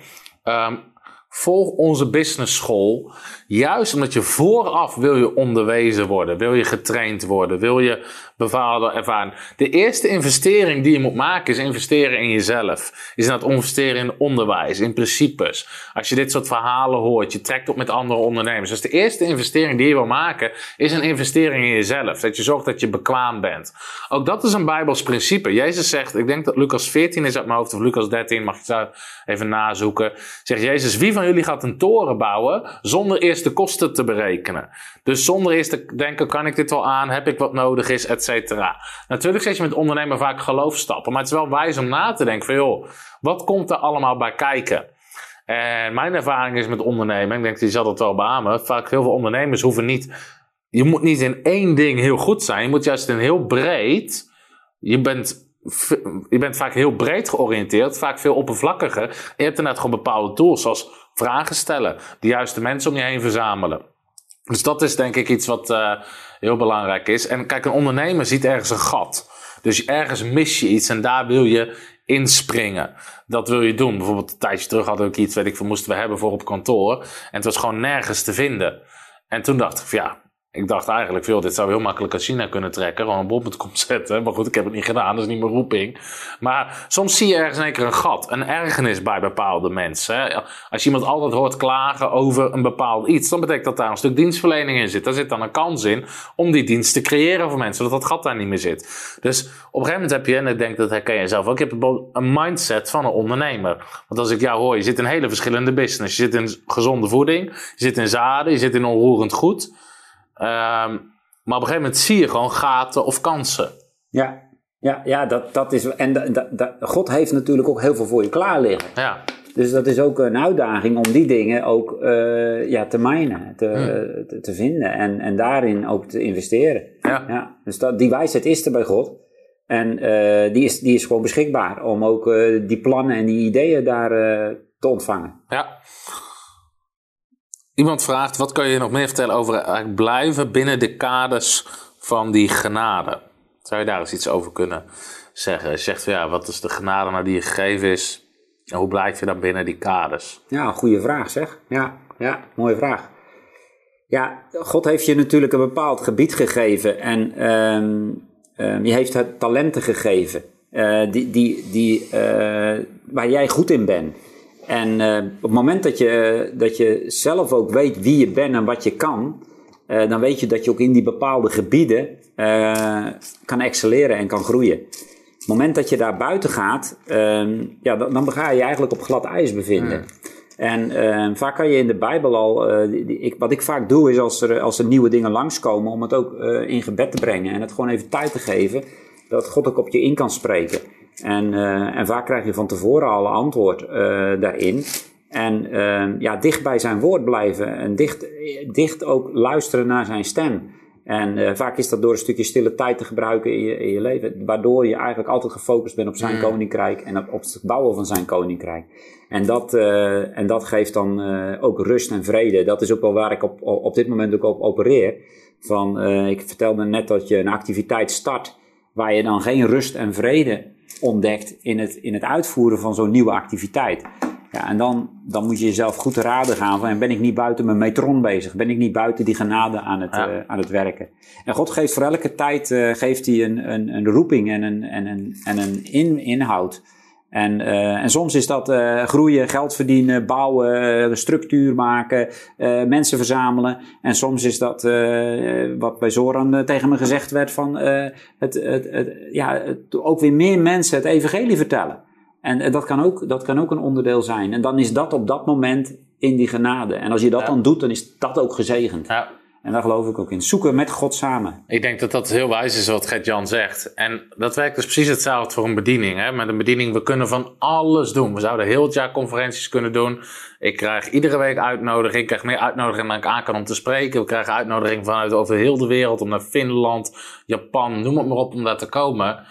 Volg onze business school. Juist omdat je vooraf wil je onderwezen worden, wil je getraind worden, wil je bepaalde ervaring. De eerste investering die je moet maken is investeren in jezelf. Is dat investeren in onderwijs, in principes. Als je dit soort verhalen hoort, je trekt op met andere ondernemers. Dus de eerste investering die je wil maken is een investering in jezelf. Dat je zorgt dat je bekwaam bent. Ook dat is een Bijbels principe. Jezus zegt, ik denk dat Lucas 14 is uit mijn hoofd of Lucas 13, mag je daar even nazoeken. Zegt Jezus, wie van jullie gaat een toren bouwen zonder eerst de kosten te berekenen? Dus zonder eerst te denken, kan ik dit wel aan? Heb ik wat nodig is, et Natuurlijk zet je met ondernemen vaak geloofstappen. Maar het is wel wijs om na te denken van, joh, wat komt er allemaal bij kijken? En mijn ervaring is met ondernemen, ik denk, die zal dat wel beamen. Vaak heel veel ondernemers hoeven niet, je moet niet in één ding heel goed zijn. Je moet juist in heel breed, je bent je bent vaak heel breed georiënteerd, vaak veel oppervlakkiger. Je hebt inderdaad gewoon bepaalde tools, zoals vragen stellen, de juiste mensen om je heen verzamelen. Dus dat is denk ik iets wat uh, heel belangrijk is. En kijk, een ondernemer ziet ergens een gat. Dus ergens mis je iets en daar wil je inspringen. Dat wil je doen. Bijvoorbeeld een tijdje terug hadden we iets, weet ik veel, moesten we hebben voor op kantoor. En het was gewoon nergens te vinden. En toen dacht ik van ja, ik dacht eigenlijk veel, dit zou heel makkelijk uit China kunnen trekken. Gewoon een bol.com zetten. Maar goed, ik heb het niet gedaan, dat is niet mijn roeping. Maar soms zie je ergens een keer een gat, een ergernis bij bepaalde mensen. Als je iemand altijd hoort klagen over een bepaald iets, dan betekent dat daar een stuk dienstverlening in zit. Daar zit dan een kans in om die dienst te creëren voor mensen, zodat dat gat daar niet meer zit. Dus op een gegeven moment heb je, en ik denk dat herken je zelf ook, je hebt een mindset van een ondernemer. Want als ik jou hoor, je zit in hele verschillende business. Je zit in gezonde voeding, je zit in zaden, je zit in onroerend goed. Ehm, maar op een gegeven moment zie je gewoon gaten of kansen. Ja, ja, ja dat, dat is. En God heeft natuurlijk ook heel veel voor je klaar liggen. Ja. Dus dat is ook een uitdaging om die dingen ook uh, ja, te minen, te, hmm. te, vinden en, en daarin ook te investeren. Ja. ja dus dat, die wijsheid is er bij God. En uh, die, is, die is gewoon beschikbaar om ook uh, die plannen en die ideeën daar te ontvangen. Ja. Iemand vraagt, wat kan je nog meer vertellen over blijven binnen de kaders van die genade? Zou je daar eens iets over kunnen zeggen? Je zegt, ja, wat is de genade nou die je gegeven is? En hoe blijf je dan binnen die kaders? Ja, goede vraag zeg. Ja, ja, mooie vraag. Ja, God heeft je natuurlijk een bepaald gebied gegeven en um, je heeft het talenten gegeven uh, die, die, die, uh, waar jij goed in bent. En uh, op het moment dat je, dat je zelf ook weet wie je bent en wat je kan, dan weet je dat je ook in die bepaalde gebieden kan excelleren en kan groeien. Op het moment dat je daar buiten gaat, ehm, ja, dan, dan ga je je eigenlijk op glad ijs bevinden. En uh, vaak kan je in de Bijbel al, ik, wat ik vaak doe is als er, als er nieuwe dingen langskomen, om het ook in gebed te brengen en het gewoon even tijd te geven, dat God ook op je in kan spreken. En, en vaak krijg je van tevoren al een antwoord daarin. En ehm, ja, dicht bij zijn woord blijven en dicht, dicht ook luisteren naar zijn stem. En uh, vaak is dat door een stukje stille tijd te gebruiken in je, in je leven, waardoor je eigenlijk altijd gefocust bent op zijn mm. koninkrijk en op het bouwen van zijn koninkrijk. En dat, en dat geeft dan ook rust en vrede. Dat is ook wel waar ik op, op dit moment ook op opereer. Van, ik vertelde net dat je een activiteit start waar je dan geen rust en vrede ontdekt in het, in het uitvoeren van zo'n nieuwe activiteit. Ja, en dan, dan moet je jezelf goed te raden gaan van, ben ik niet buiten mijn metron bezig? Ben ik niet buiten die genade aan het, ja. uh, aan het werken? En God geeft voor elke tijd uh, geeft hij een, een, een roeping en een, en een, en een in, inhoud. En, uh, en soms is dat groeien, geld verdienen, bouwen, structuur maken, mensen verzamelen. En soms is dat wat bij Zoran tegen me gezegd werd van het, het, het, ja, het, ook weer meer mensen het evangelie vertellen. En dat kan, ook, dat kan ook een onderdeel zijn. En dan is dat op dat moment in die genade. En als je dat dan doet, dan is dat ook gezegend. Ja. En daar geloof ik ook in. Zoeken met God samen. Ik denk dat dat heel wijs is wat Gert-Jan zegt. En dat werkt dus precies hetzelfde voor een bediening. Hè? Met een bediening, we kunnen van alles doen. We zouden heel het jaar conferenties kunnen doen. Ik krijg iedere week uitnodiging. Ik krijg meer uitnodigingen dan ik aan kan om te spreken. We krijgen uitnodiging vanuit over heel de wereld. Om naar Finland, Japan, noem het maar op, om daar te komen.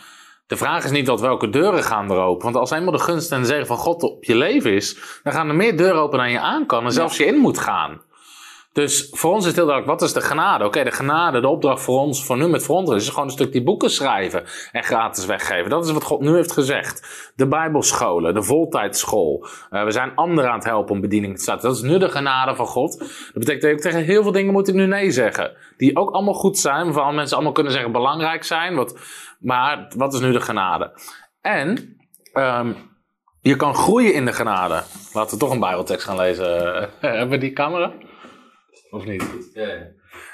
De vraag is niet dat welke deuren gaan er open. Want als eenmaal de gunst en de zegen van God op je leven is, dan gaan er meer deuren open dan je aan kan. En zelfs je in moet gaan. Dus voor ons is het heel duidelijk, wat is de genade? Oké, de genade, de opdracht voor ons, voor nu met Frontrunners, is gewoon een stuk die boeken schrijven en gratis weggeven. Dat is wat God nu heeft gezegd. De bijbelscholen, de voltijdschool. Uh, we zijn anderen aan het helpen om bediening te starten. Dat is nu de genade van God. Dat betekent dat ik tegen heel veel dingen moet ik nu nee zeggen. Die ook allemaal goed zijn, waarvan mensen allemaal kunnen zeggen belangrijk zijn. Wat, maar wat is nu de genade? En um, je kan groeien in de genade. Laten we toch een bijbeltekst gaan lezen. [LAUGHS] Hebben we die camera? Of niet?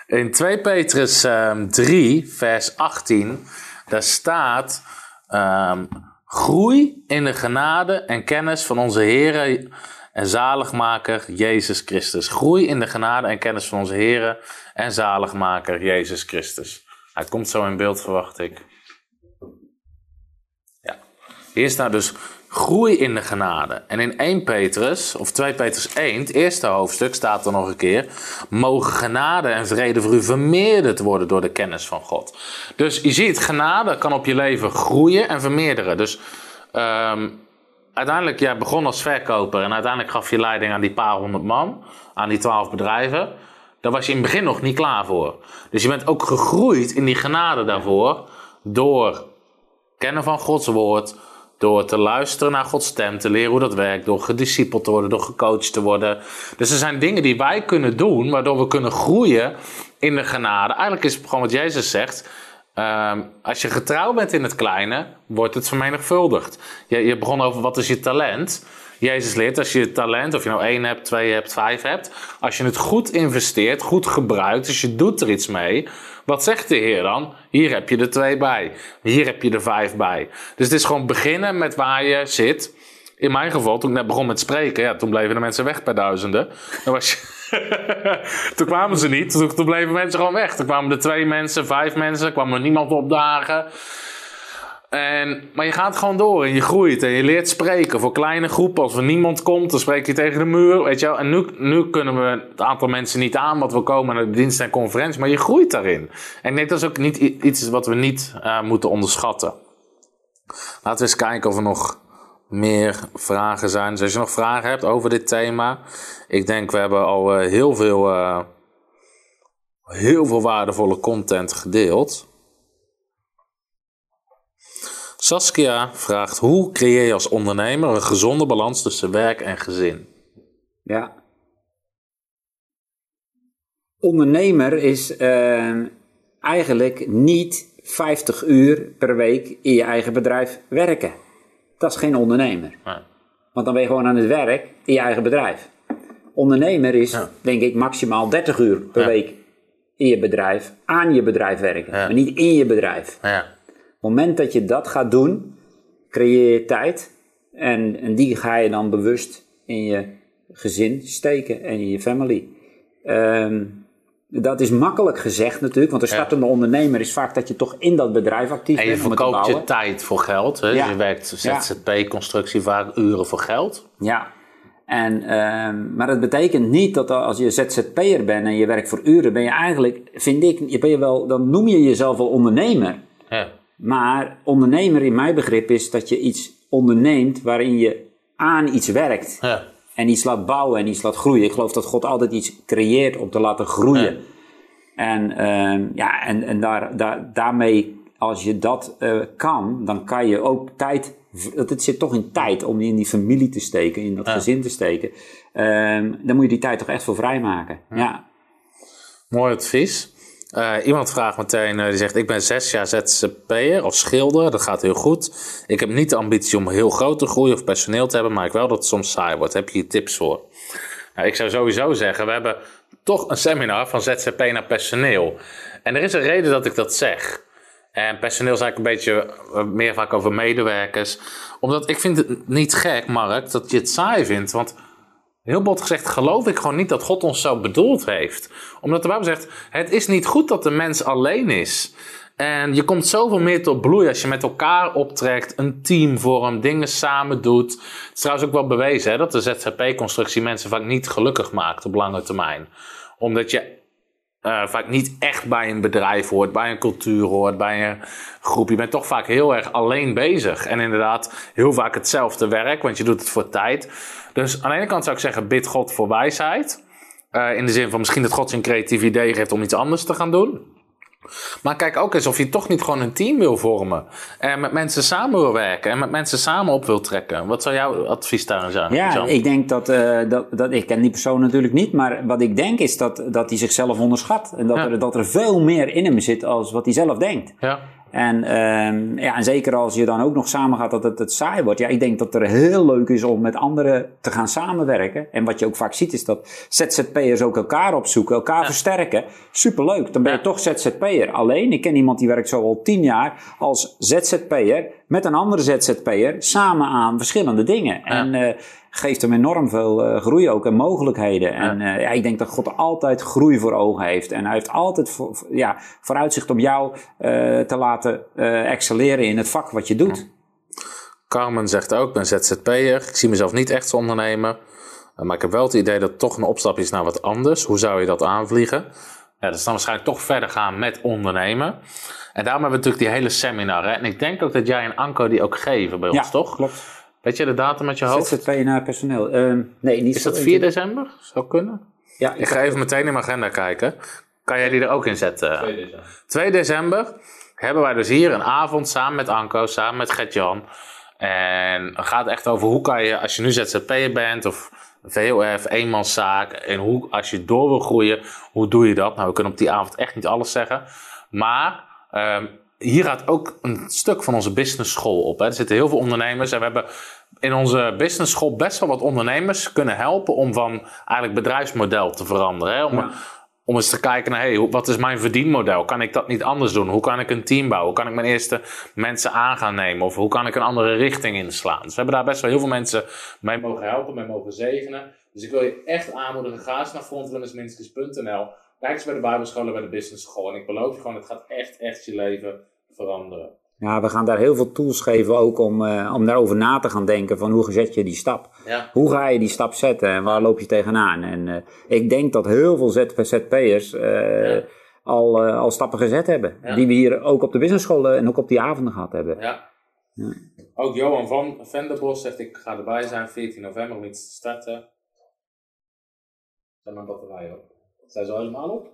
In 2 Petrus um, 3, vers 18, daar staat: um, Groei in de genade en kennis van onze Heer en zaligmaker Jezus Christus. Groei in de genade en kennis van onze Heer en zaligmaker Jezus Christus. Hij komt zo in beeld, verwacht ik. Ja. Hier staat dus groei in de genade. En in 1 Petrus, of 2 Petrus 1, het eerste hoofdstuk, staat er nog een keer: Mogen genade en vrede voor u vermeerderd worden door de kennis van God. Dus je ziet, genade kan op je leven groeien en vermeerderen. Dus um, uiteindelijk, jij begon als verkoper en uiteindelijk gaf je leiding aan die paar honderd man, aan die twaalf bedrijven. Daar was je in het begin nog niet klaar voor. Dus je bent ook gegroeid in die genade daarvoor door kennen van Gods woord door te luisteren naar Gods stem, te leren hoe dat werkt, door gediscipeld te worden, door gecoacht te worden. Dus er zijn dingen die wij kunnen doen, waardoor we kunnen groeien in de genade. Eigenlijk is het gewoon wat Jezus zegt. Um, als je getrouw bent in het kleine, wordt het vermenigvuldigd. Je, je begon over wat is je talent. Jezus leert als je talent, of je nou één hebt, twee hebt, vijf hebt, als je het goed investeert, goed gebruikt, dus je doet er iets mee, wat zegt de Heer dan? Hier heb je er twee bij. Hier heb je er vijf bij. Dus het is gewoon beginnen met waar je zit. In mijn geval, toen ik net begon met spreken, ja, toen bleven de mensen weg bij duizenden. Was [LAUGHS] toen kwamen ze niet, toen, toen, bleven mensen gewoon weg. Toen kwamen er twee mensen, vijf mensen, kwam er niemand opdagen. En, maar je gaat gewoon door en je groeit en je leert spreken voor kleine groepen. Als er niemand komt, dan spreek je tegen de muur, weet je wel. En nu, nu kunnen we het aantal mensen niet aan, wat we komen naar de dienst en conferentie, maar je groeit daarin. En ik denk dat is ook niet iets wat we niet uh, moeten onderschatten. Laten we eens kijken of er nog meer vragen zijn. Dus als je nog vragen hebt over dit thema. Ik denk we hebben al eh, heel veel, eh, heel veel waardevolle content gedeeld. Saskia vraagt: hoe creëer je als ondernemer een gezonde balans tussen werk en gezin? Ja. Ondernemer is eh, eigenlijk niet 50 uur per week in je eigen bedrijf werken. Dat is geen ondernemer. Nee. Want dan ben je gewoon aan het werk in je eigen bedrijf. Ondernemer is, Ja. denk ik, maximaal 30 uur per Ja. week in je bedrijf, aan je bedrijf werken. Ja. Maar niet in je bedrijf. Ja, moment dat je dat gaat doen, creëer je tijd. En, en die ga je dan bewust in je gezin steken en in je family. Ehm, dat is makkelijk gezegd natuurlijk, want een Ja. startende ondernemer is vaak dat je toch in dat bedrijf actief en je bent het te verkoopt je tijd voor geld. Hè? Ja. Je werkt Ja. ZZP-constructie vaak uren voor geld. Ja, en, ehm, maar dat betekent niet dat als je ZZP'er bent en je werkt voor uren, ben je eigenlijk, vind ik, je ben je wel, dan noem je jezelf wel ondernemer. Ja. Maar ondernemer in mijn begrip is dat je iets onderneemt waarin je aan iets werkt. Ja. En iets laat bouwen en iets laat groeien. Ik geloof dat God altijd iets creëert om te laten groeien. En, ehm, ja, en, en daar, daar, daarmee, als je dat eh, kan, dan kan je ook tijd. Het zit toch in tijd om die in die familie te steken, in dat Ja. gezin te steken. Ehm, dan moet je die tijd toch echt voor vrijmaken. Ja. Mooi advies. Eh, iemand vraagt meteen, eh, die zegt: Ik ben zes jaar ZZP'er of schilder. Dat gaat heel goed. Ik heb niet de ambitie om heel groot te groeien of personeel te hebben, maar ik wel dat het soms saai wordt. Heb je hier tips voor? Nou, ik zou sowieso zeggen: We hebben toch een seminar van ZZP naar personeel. En er is een reden dat ik dat zeg. En personeel is eigenlijk een beetje eh, meer vaak over medewerkers. Omdat ik vind het niet gek, Mark, dat je het saai vindt. Want Heel bot gezegd geloof ik gewoon niet dat God ons zo bedoeld heeft. Omdat de Bijbel zegt, het is niet goed dat de mens alleen is. En je komt zoveel meer tot bloei als je met elkaar optrekt, een team vormt, dingen samen doet. Het is trouwens ook wel bewezen hè, dat de ZZP-constructie mensen vaak niet gelukkig maakt op lange termijn. Omdat je eh, vaak niet echt bij een bedrijf hoort, bij een cultuur hoort, bij een groep. Je bent toch vaak heel erg alleen bezig. En inderdaad, heel vaak hetzelfde werk, want je doet het voor tijd. Dus aan de ene kant zou ik zeggen, bid God voor wijsheid. Eh, in de zin van misschien dat God je een creatief idee geeft om iets anders te gaan doen. Maar kijk ook eens of je toch niet gewoon een team wil vormen. En met mensen samen wil werken. En met mensen samen op wil trekken. Wat zou jouw advies daarin zijn? Ja, ik denk dat, eh, dat, dat. Ik ken die persoon natuurlijk niet, maar wat ik denk is dat, dat hij zichzelf onderschat. En dat, Ja. er, dat er veel meer in hem zit als wat hij zelf denkt. Ja. En, ehm, ja, en zeker als je dan ook nog samen gaat dat het, het saai wordt. Ja, ik denk dat het heel leuk is om met anderen te gaan samenwerken. En wat je ook vaak ziet is dat ZZP'ers ook elkaar opzoeken, elkaar versterken. Superleuk, dan ben je Ja. toch ZZP'er. Alleen, ik ken iemand die werkt zo al tien jaar als ZZP'er met een andere ZZP'er samen aan verschillende dingen. En eh, geeft hem enorm veel eh, groei ook en mogelijkheden. En eh, ja, ik denk dat God altijd groei voor ogen heeft. En hij heeft altijd voor, ja, vooruitzicht om jou eh, te laten excelleren in het vak wat je doet. Carmen zegt ook, ik ben ZZP'er. Ik zie mezelf niet echt als ondernemer. Maar ik heb wel het idee dat het toch een opstap is naar wat anders. Hoe zou je dat aanvliegen? Ja, dat is dan waarschijnlijk toch verder gaan met ondernemen. En daarom hebben we natuurlijk die hele seminar. Hè? En ik denk ook dat jij en Anko die ook geven bij ons, toch? klopt. Weet je de datum met je hoofd? ZZP naar personeel. Ehm, nee, niet Is dat 4 december? Zou kunnen? Ja, Ik ga even meteen in mijn agenda kijken. Kan jij die er ook in zetten? 2 december hebben wij dus hier een avond samen met Anko, samen met Gert-Jan. En het gaat echt over hoe kan je, als je nu ZZP'er bent of VOF, eenmanszaak. En hoe, als je door wil groeien, hoe doe je dat? Nou, we kunnen op die avond echt niet alles zeggen. Maar ehm, hier gaat ook een stuk van onze business school op. Hè. Er zitten heel veel ondernemers en we hebben in onze business school best wel wat ondernemers kunnen helpen om van eigenlijk bedrijfsmodel te veranderen. Hè. Om, Ja. om eens te kijken naar, hey, wat is mijn verdienmodel? Kan ik dat niet anders doen? Hoe kan ik een team bouwen? Hoe kan ik mijn eerste mensen aan gaan nemen? Of hoe kan ik een andere richting inslaan? Dus we hebben daar best wel heel veel mensen mee mogen helpen, mee mogen zegenen. Dus ik wil je echt aanmoedigen, ga eens naar frontrunnersminskes.nl. Kijk eens bij de Bijbelscholen, bij de Business School. En ik beloof je gewoon, het gaat echt, echt je leven veranderen. Ja, we gaan daar heel veel tools geven ook om, eh, om daarover na te gaan denken van hoe zet je die stap? Ja. Hoe ga je die stap zetten en waar loop je tegenaan? En eh, ik denk dat heel veel ZZP'ers eh Ja. al, al stappen gezet hebben. Ja. Die we hier ook op de businessscholen en ook op die avonden gehad hebben. Ja. Ook Johan van Venderbos zegt ik ga erbij zijn 14 november om iets te starten. Zijn mijn batterijen op? Zijn ze al helemaal op?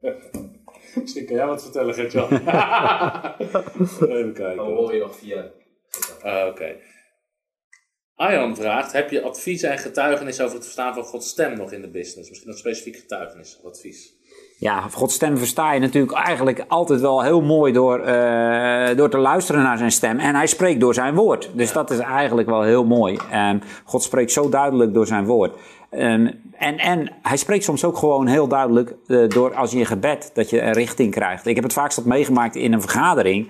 [LAUGHS] Misschien kan jij wat vertellen, Gert-Jan. [LAUGHS] Even kijken. Dan hoor je nog via. Ah, Oké. Arjan vraagt, heb je advies en getuigenis over het verstaan van Gods stem nog in de business? Misschien nog specifiek getuigenis of advies? Ja, Gods stem versta je natuurlijk eigenlijk altijd wel heel mooi door, eh, door te luisteren naar zijn stem. En hij spreekt door zijn woord. Dus dat is eigenlijk wel heel mooi. En God spreekt zo duidelijk door zijn woord. En, en hij spreekt soms ook gewoon heel duidelijk eh, door als je in gebed dat je een richting krijgt. Ik heb het vaakst meegemaakt in een vergadering.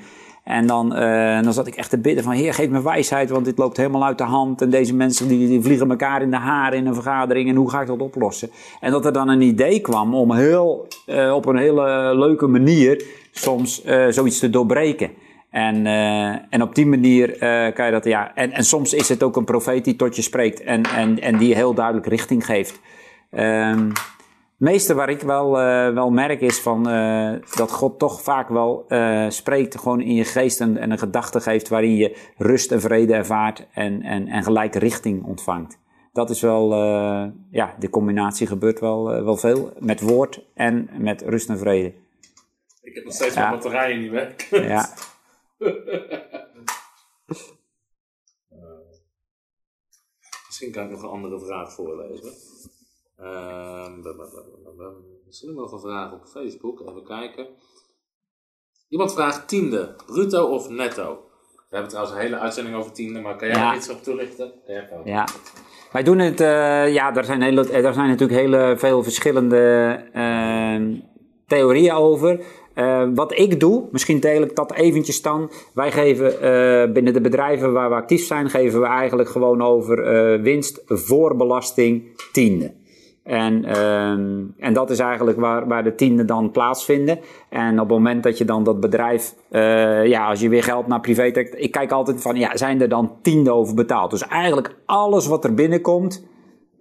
En dan, eh, dan zat ik echt te bidden van, heer, geef me wijsheid, want dit loopt helemaal uit de hand. En deze mensen die, die vliegen elkaar in de haren in een vergadering. En hoe ga ik dat oplossen? En dat er dan een idee kwam om heel, eh, op een hele leuke manier soms eh, zoiets te doorbreken. En, en op die manier kan je dat, ja. En, en soms is het ook een profeet die tot je spreekt en, en, en die heel duidelijk richting geeft. Het meeste waar ik wel, eh, wel merk is van, eh, dat God toch vaak wel eh, spreekt gewoon in je geest en, en een gedachte geeft waarin je rust en vrede ervaart en, en, en gelijke richting ontvangt. Dat is wel, ja, de combinatie gebeurt wel, wel veel met woord en met rust en vrede. Ik heb nog steeds Ja. mijn batterijen niet werken. Ja, [LAUGHS] Misschien kan ik nog een andere vraag voorlezen. Ehm, bla. Misschien nog een vraag op Facebook. Even kijken. Iemand vraagt tiende, bruto of netto? We hebben trouwens een hele uitzending over tiende, maar kan jij Ja. er iets op toelichten? Ja, ja. Wij doen het, eh, ja, er zijn, hele, er zijn natuurlijk heel veel verschillende eh, theorieën over. Eh, wat ik doe, misschien deel ik dat eventjes dan. Wij geven eh, binnen de bedrijven waar we actief zijn, geven we eigenlijk gewoon over eh, winst voor belasting tiende. En, ehm, en dat is eigenlijk waar, waar de tienden dan plaatsvinden. En op het moment dat je dan dat bedrijf, eh, ja, als je weer geld naar privé trekt, ik kijk altijd van, ja, zijn er dan tienden over betaald? Dus eigenlijk alles wat er binnenkomt,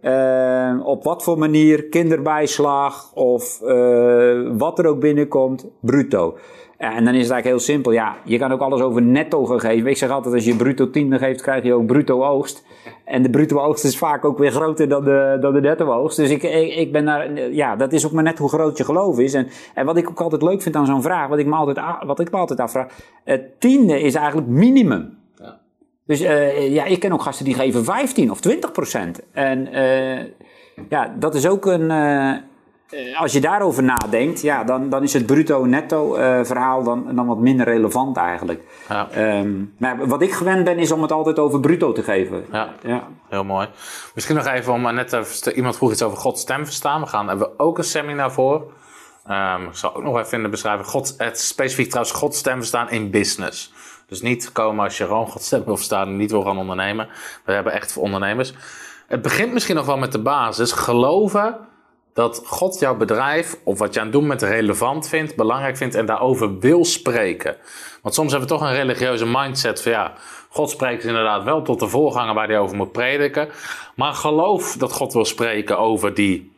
eh, op wat voor manier, kinderbijslag of eh, wat er ook binnenkomt, bruto. En dan is het eigenlijk heel simpel. Ja, je kan ook alles over netto geven. Ik zeg altijd, als je bruto tiende geeft, krijg je ook bruto oogst. En de bruto oogst is vaak ook weer groter dan de, dan de netto oogst. Dus ik, ik, ik ben daar, ja, dat is ook maar net hoe groot je geloof is. En, en wat ik ook altijd leuk vind aan zo'n vraag, wat ik me altijd, wat ik me altijd afvraag. Het tiende is eigenlijk minimum. Ja. Dus eh, ja, ik ken ook gasten die geven 15 of 20 procent. En eh, ja, dat is ook een. eh, als je daarover nadenkt, ja, dan, dan is het bruto-netto eh, verhaal dan, dan wat minder relevant eigenlijk. Ja. Ehm, maar wat ik gewend ben, is om het altijd over bruto te geven. Ja. Ja. Heel mooi. Misschien nog even om maar net st- iemand vroeg iets over Gods stem verstaan. We gaan hebben we ook een seminar voor. Ehm, ik zal ook nog even in de beschrijving. God, het specifiek trouwens Gods stem verstaan in business. Dus niet komen als je gewoon Gods stem wil verstaan en niet wil gaan ondernemen. We hebben echt voor ondernemers. Het begint misschien nog wel met de basis. Geloven dat God jouw bedrijf of wat je aan het doen bent relevant vindt, belangrijk vindt en daarover wil spreken. Want soms hebben we toch een religieuze mindset van ja, God spreekt inderdaad wel tot de voorganger waar hij over moet prediken. Maar geloof dat God wil spreken over die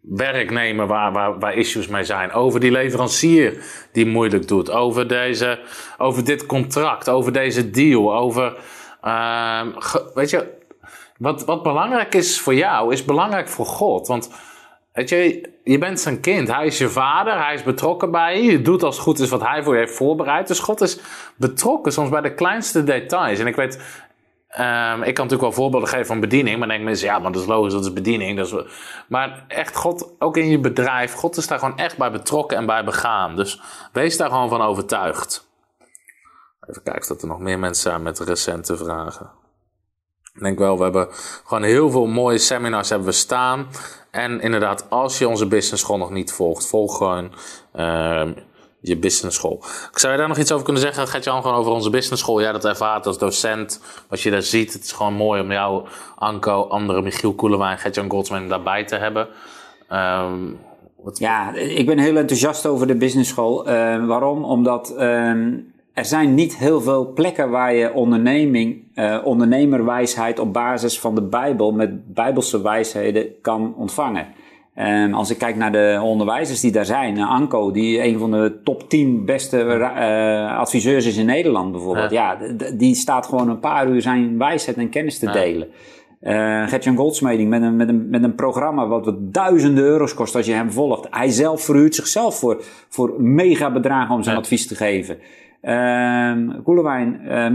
werknemer waar, waar, waar issues mee zijn. Over die leverancier die moeilijk doet. Over, deze, over dit contract, over deze deal. Over, ehm, weet je, wat, wat belangrijk is voor jou, is belangrijk voor God. Want weet je, je bent zijn kind. Hij is je vader. Hij is betrokken bij je. Je doet als het goed is wat hij voor je heeft voorbereid. Dus God is betrokken soms bij de kleinste details. En ik weet, ehm, ik kan natuurlijk wel voorbeelden geven van bediening. Maar dan denken mensen, ja, maar dat is logisch, dat is bediening. Dat is... Maar echt, God, ook in je bedrijf, God is daar gewoon echt bij betrokken en bij begaan. Dus wees daar gewoon van overtuigd. Even kijken of er nog meer mensen zijn met recente vragen. Ik denk wel, we hebben gewoon heel veel mooie seminars hebben we staan. En inderdaad, als je onze business school nog niet volgt, volg gewoon ehm, je business school. Zou je daar nog iets over kunnen zeggen? Gaat je gewoon over onze business school? Jij dat ervaart als docent, wat je daar ziet. Het is gewoon mooi om jou, Anko, andere Michiel Koelewijn, Gert-Jan Goldsman daarbij te hebben. Ehm, wat, Ja, ik ben heel enthousiast over de business school. Eh, waarom? Omdat ehm, er zijn niet heel veel plekken waar je onderneming, eh, ondernemerwijsheid op basis van de Bijbel met bijbelse wijsheden kan ontvangen. Als ik kijk naar de onderwijzers die daar zijn, uh, Anko, die een van de top 10 beste uh, adviseurs is in Nederland bijvoorbeeld. Ja, ja die staat gewoon een paar uur zijn wijsheid en kennis te ja. delen. Uh, Gertjan Goldsmeding met een, met, een, met een programma wat, wat duizenden euro's kost als je hem volgt. Hij zelf verhuurt zichzelf voor, voor mega bedragen om zijn ja. advies te geven. Uh, Koelewijn, uh,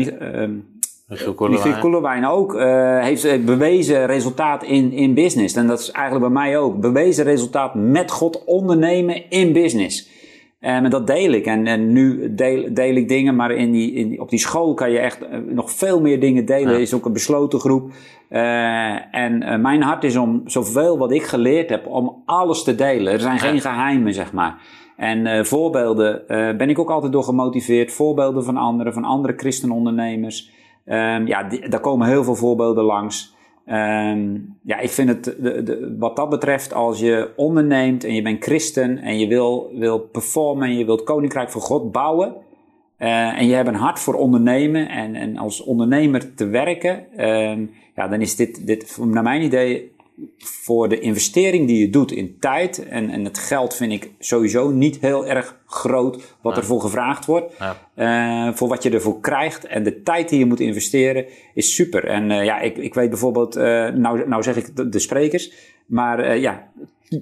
Michiel Koelewijn ook uh, heeft bewezen resultaat in, in business. En dat is eigenlijk bij mij ook. Bewezen resultaat met God ondernemen in business. En dat deel ik. En, en nu deel, deel ik dingen, maar in die, in op die school kan je echt nog veel meer dingen delen. Ja. is ook een besloten groep. Uh, en uh, mijn hart is om zoveel wat ik geleerd heb, om alles te delen. Er zijn geen geheimen, zeg maar. En uh, voorbeelden ben ik ook altijd door gemotiveerd. Voorbeelden van anderen, van andere christenondernemers. Um, ja, daar komen heel veel voorbeelden langs. Um, ja, ik vind het, de, de, wat dat betreft, als je onderneemt en je bent christen en je wil, wil performen en je wilt koninkrijk van God bouwen. Uh, en je hebt een hart voor ondernemen en, en als ondernemer te werken, um, ja, dan is dit, dit naar mijn idee voor de investering die je doet in tijd en, en het geld vind ik sowieso niet heel erg groot wat ja. ervoor gevraagd wordt. Ja. Uh, voor wat je ervoor krijgt en de tijd die je moet investeren is super. En uh, ja, ik, ik weet bijvoorbeeld, uh, nou, nou zeg ik de, de sprekers, maar ja,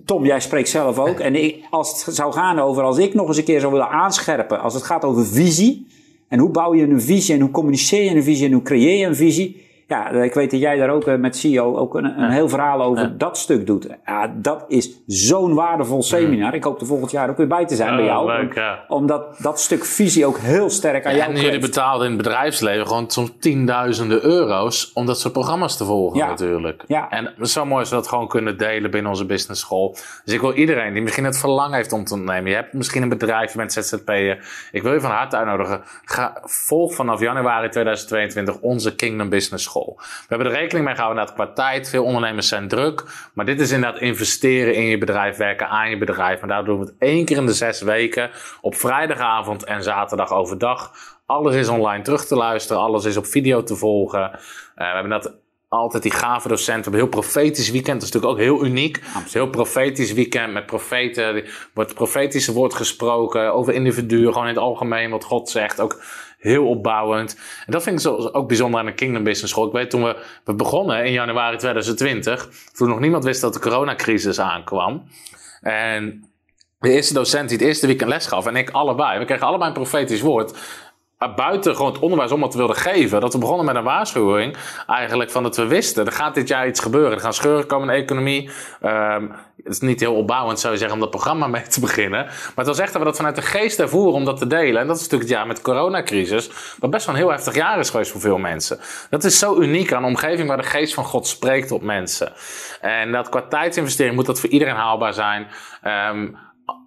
Tom, jij spreekt zelf ook. En ik, als het zou gaan over, als ik nog eens een keer zou willen aanscherpen, als het gaat over visie. En hoe bouw je een visie en hoe communiceer je een visie en hoe creëer je een visie ja, ik weet dat jij daar ook eh, met CEO ook een, een heel verhaal over dat stuk doet. Ja, dat is zo'n waardevol seminar. Ik hoop er volgend jaar ook weer bij te zijn oh, bij jou. Leuk, ja. Omdat dat stuk visie ook heel sterk aan ja, jou En jullie betaalden in het bedrijfsleven gewoon soms tienduizenden euro's om dat soort programma's te volgen natuurlijk. Ja. En het is zo mooi we dat gewoon kunnen delen binnen onze business school. Dus ik wil iedereen die misschien het verlangen heeft om te ondernemen. Je hebt misschien een bedrijf, je bent ZZP'er. Ik wil je van harte uitnodigen. Ga, volg vanaf januari 2022 onze Kingdom Business School. We hebben er rekening mee gehouden dat qua tijd. Veel ondernemers zijn druk. Maar dit is inderdaad investeren in je bedrijf, werken aan je bedrijf. Maar daar doen we het één keer in de zes weken. Op vrijdagavond en zaterdag overdag. Alles is online terug te luisteren. Alles is op video te volgen. Uh, we hebben dat altijd die gave docenten. We hebben een heel profetisch weekend. Dat is natuurlijk ook heel uniek. Absoluut. Heel profetisch weekend met profeten. Er wordt profetische woord gesproken over individuen. Gewoon in het algemeen wat God zegt. Ook heel opbouwend. En dat vind ik zo, ook bijzonder aan de Kingdom Business School. Ik weet toen we, we begonnen in januari 2020. Toen nog niemand wist dat de coronacrisis aankwam. En de eerste docent die het eerste weekend les gaf en ik allebei. We kregen allebei een profetisch woord buiten gewoon het onderwijs om wat wilden geven, dat we begonnen met een waarschuwing. Eigenlijk van dat we wisten, er gaat dit jaar iets gebeuren. Er gaan scheuren komen in de economie. Um, het is niet heel opbouwend, zou je zeggen, om dat programma mee te beginnen. Maar het was echt dat we dat vanuit de geest ervoeren om dat te delen. En dat is natuurlijk het jaar met de coronacrisis. Wat best wel een heel heftig jaar is geweest voor veel mensen. Dat is zo uniek aan een omgeving waar de geest van God spreekt op mensen. En dat qua tijdsinvestering moet dat voor iedereen haalbaar zijn. Um,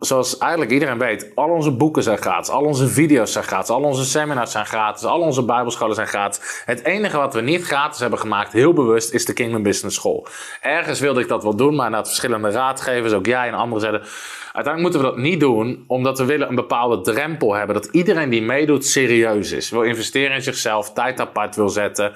zoals eigenlijk iedereen weet, al onze boeken zijn gratis, al onze video's zijn gratis, al onze seminars zijn gratis, al onze bijbelscholen zijn gratis. Het enige wat we niet gratis hebben gemaakt, heel bewust, is de Kingdom Business School. Ergens wilde ik dat wel doen, maar na verschillende raadgevers, ook jij en anderen zeiden, uiteindelijk moeten we dat niet doen, omdat we willen een bepaalde drempel hebben, dat iedereen die meedoet serieus is, wil investeren in zichzelf, tijd apart wil zetten,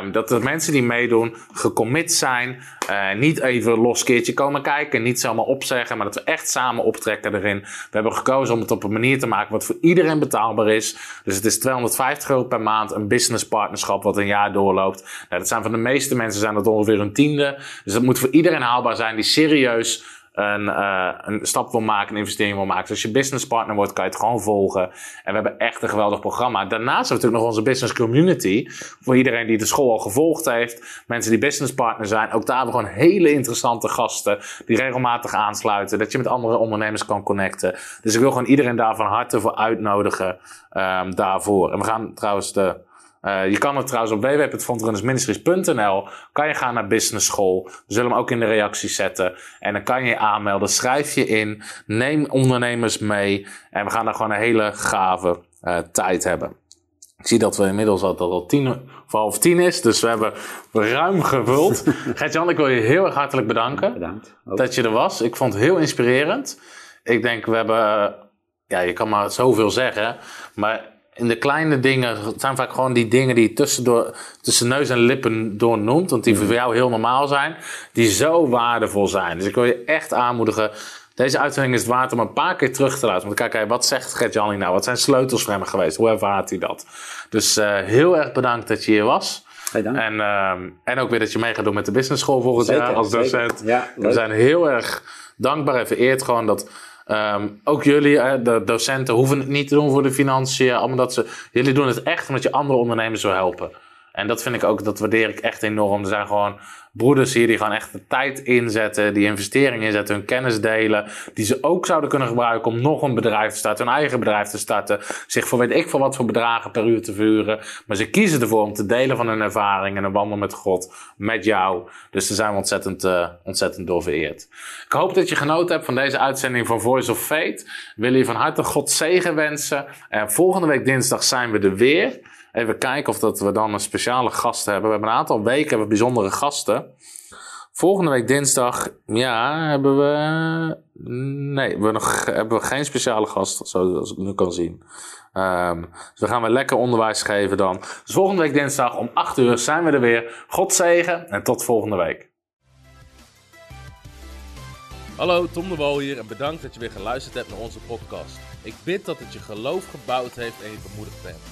um, dat de mensen die meedoen gecommit zijn, uh, niet even los keertje komen kijken, niet zomaar opzeggen, maar dat we echt samen optrekken erin. We hebben gekozen om het op een manier te maken wat voor iedereen betaalbaar is. Dus het is 250 euro per maand, een business partnerschap wat een jaar doorloopt. Nou, dat zijn van de meeste mensen zijn dat ongeveer een tiende. Dus dat moet voor iedereen haalbaar zijn die serieus een, uh, een stap wil maken, een investering wil maken. Dus als je business partner wordt, kan je het gewoon volgen. En we hebben echt een geweldig programma. Daarnaast hebben we natuurlijk nog onze business community. Voor iedereen die de school al gevolgd heeft. Mensen die business partner zijn. Ook daar hebben we gewoon hele interessante gasten. Die regelmatig aansluiten. Dat je met andere ondernemers kan connecten. Dus ik wil gewoon iedereen daar van harte voor uitnodigen. Um, daarvoor. En we gaan trouwens de uh, je kan het trouwens op www.frontrunnersministries.nl kan je gaan naar business school. We zullen hem ook in de reacties zetten. En dan kan je je aanmelden. Schrijf je in. Neem ondernemers mee. En we gaan daar gewoon een hele gave uh, tijd hebben. Ik zie dat we inmiddels al, dat al tien voor half tien is. Dus we hebben ruim gevuld. [LAUGHS] Gert-Jan, ik wil je heel erg hartelijk bedanken. Bedankt. Ook. Dat je er was. Ik vond het heel inspirerend. Ik denk, we hebben... Ja, je kan maar zoveel zeggen. Maar in de kleine dingen, het zijn vaak gewoon die dingen die je tussendoor, tussen neus en lippen door noemt, want die voor jou heel normaal zijn, die zo waardevol zijn. Dus ik wil je echt aanmoedigen. Deze uitzending is het waard om een paar keer terug te luisteren. Want kijk, wat zegt Gert-Jan nou? Wat zijn sleutels voor hem geweest? Hoe ervaart hij dat? Dus uh, heel erg bedankt dat je hier was. Hey, dank. En, uh, en ook weer dat je mee gaat doen met de business school volgend Zeker, jaar als docent. Ja, We zijn heel erg dankbaar en vereerd gewoon dat Um, ook jullie, de docenten, hoeven het niet te doen voor de financiën. Allemaal dat ze, jullie doen het echt omdat je andere ondernemers wil helpen. En dat vind ik ook, dat waardeer ik echt enorm. Er zijn gewoon broeders hier die gewoon echt de tijd inzetten, die investeringen inzetten, hun kennis delen, die ze ook zouden kunnen gebruiken om nog een bedrijf te starten, hun eigen bedrijf te starten, zich voor weet ik veel wat voor bedragen per uur te vuren. Maar ze kiezen ervoor om te delen van hun ervaring en een wandel met God, met jou. Dus daar zijn we ontzettend, uh, ontzettend door. Ik hoop dat je genoten hebt van deze uitzending van Voice of Fate. Ik wil je van harte God zegen wensen. En volgende week dinsdag zijn we er weer. Even kijken of dat we dan een speciale gast hebben. We hebben een aantal weken hebben we bijzondere gasten. Volgende week dinsdag, ja, hebben we. Nee, we nog, hebben we geen speciale gast, zoals ik nu kan zien. Um, dus we gaan weer lekker onderwijs geven dan. Dus volgende week dinsdag om 8 uur zijn we er weer. God zegen en tot volgende week. Hallo, Tom de Wol hier en bedankt dat je weer geluisterd hebt naar onze podcast. Ik bid dat het je geloof gebouwd heeft en je bemoedigd bent.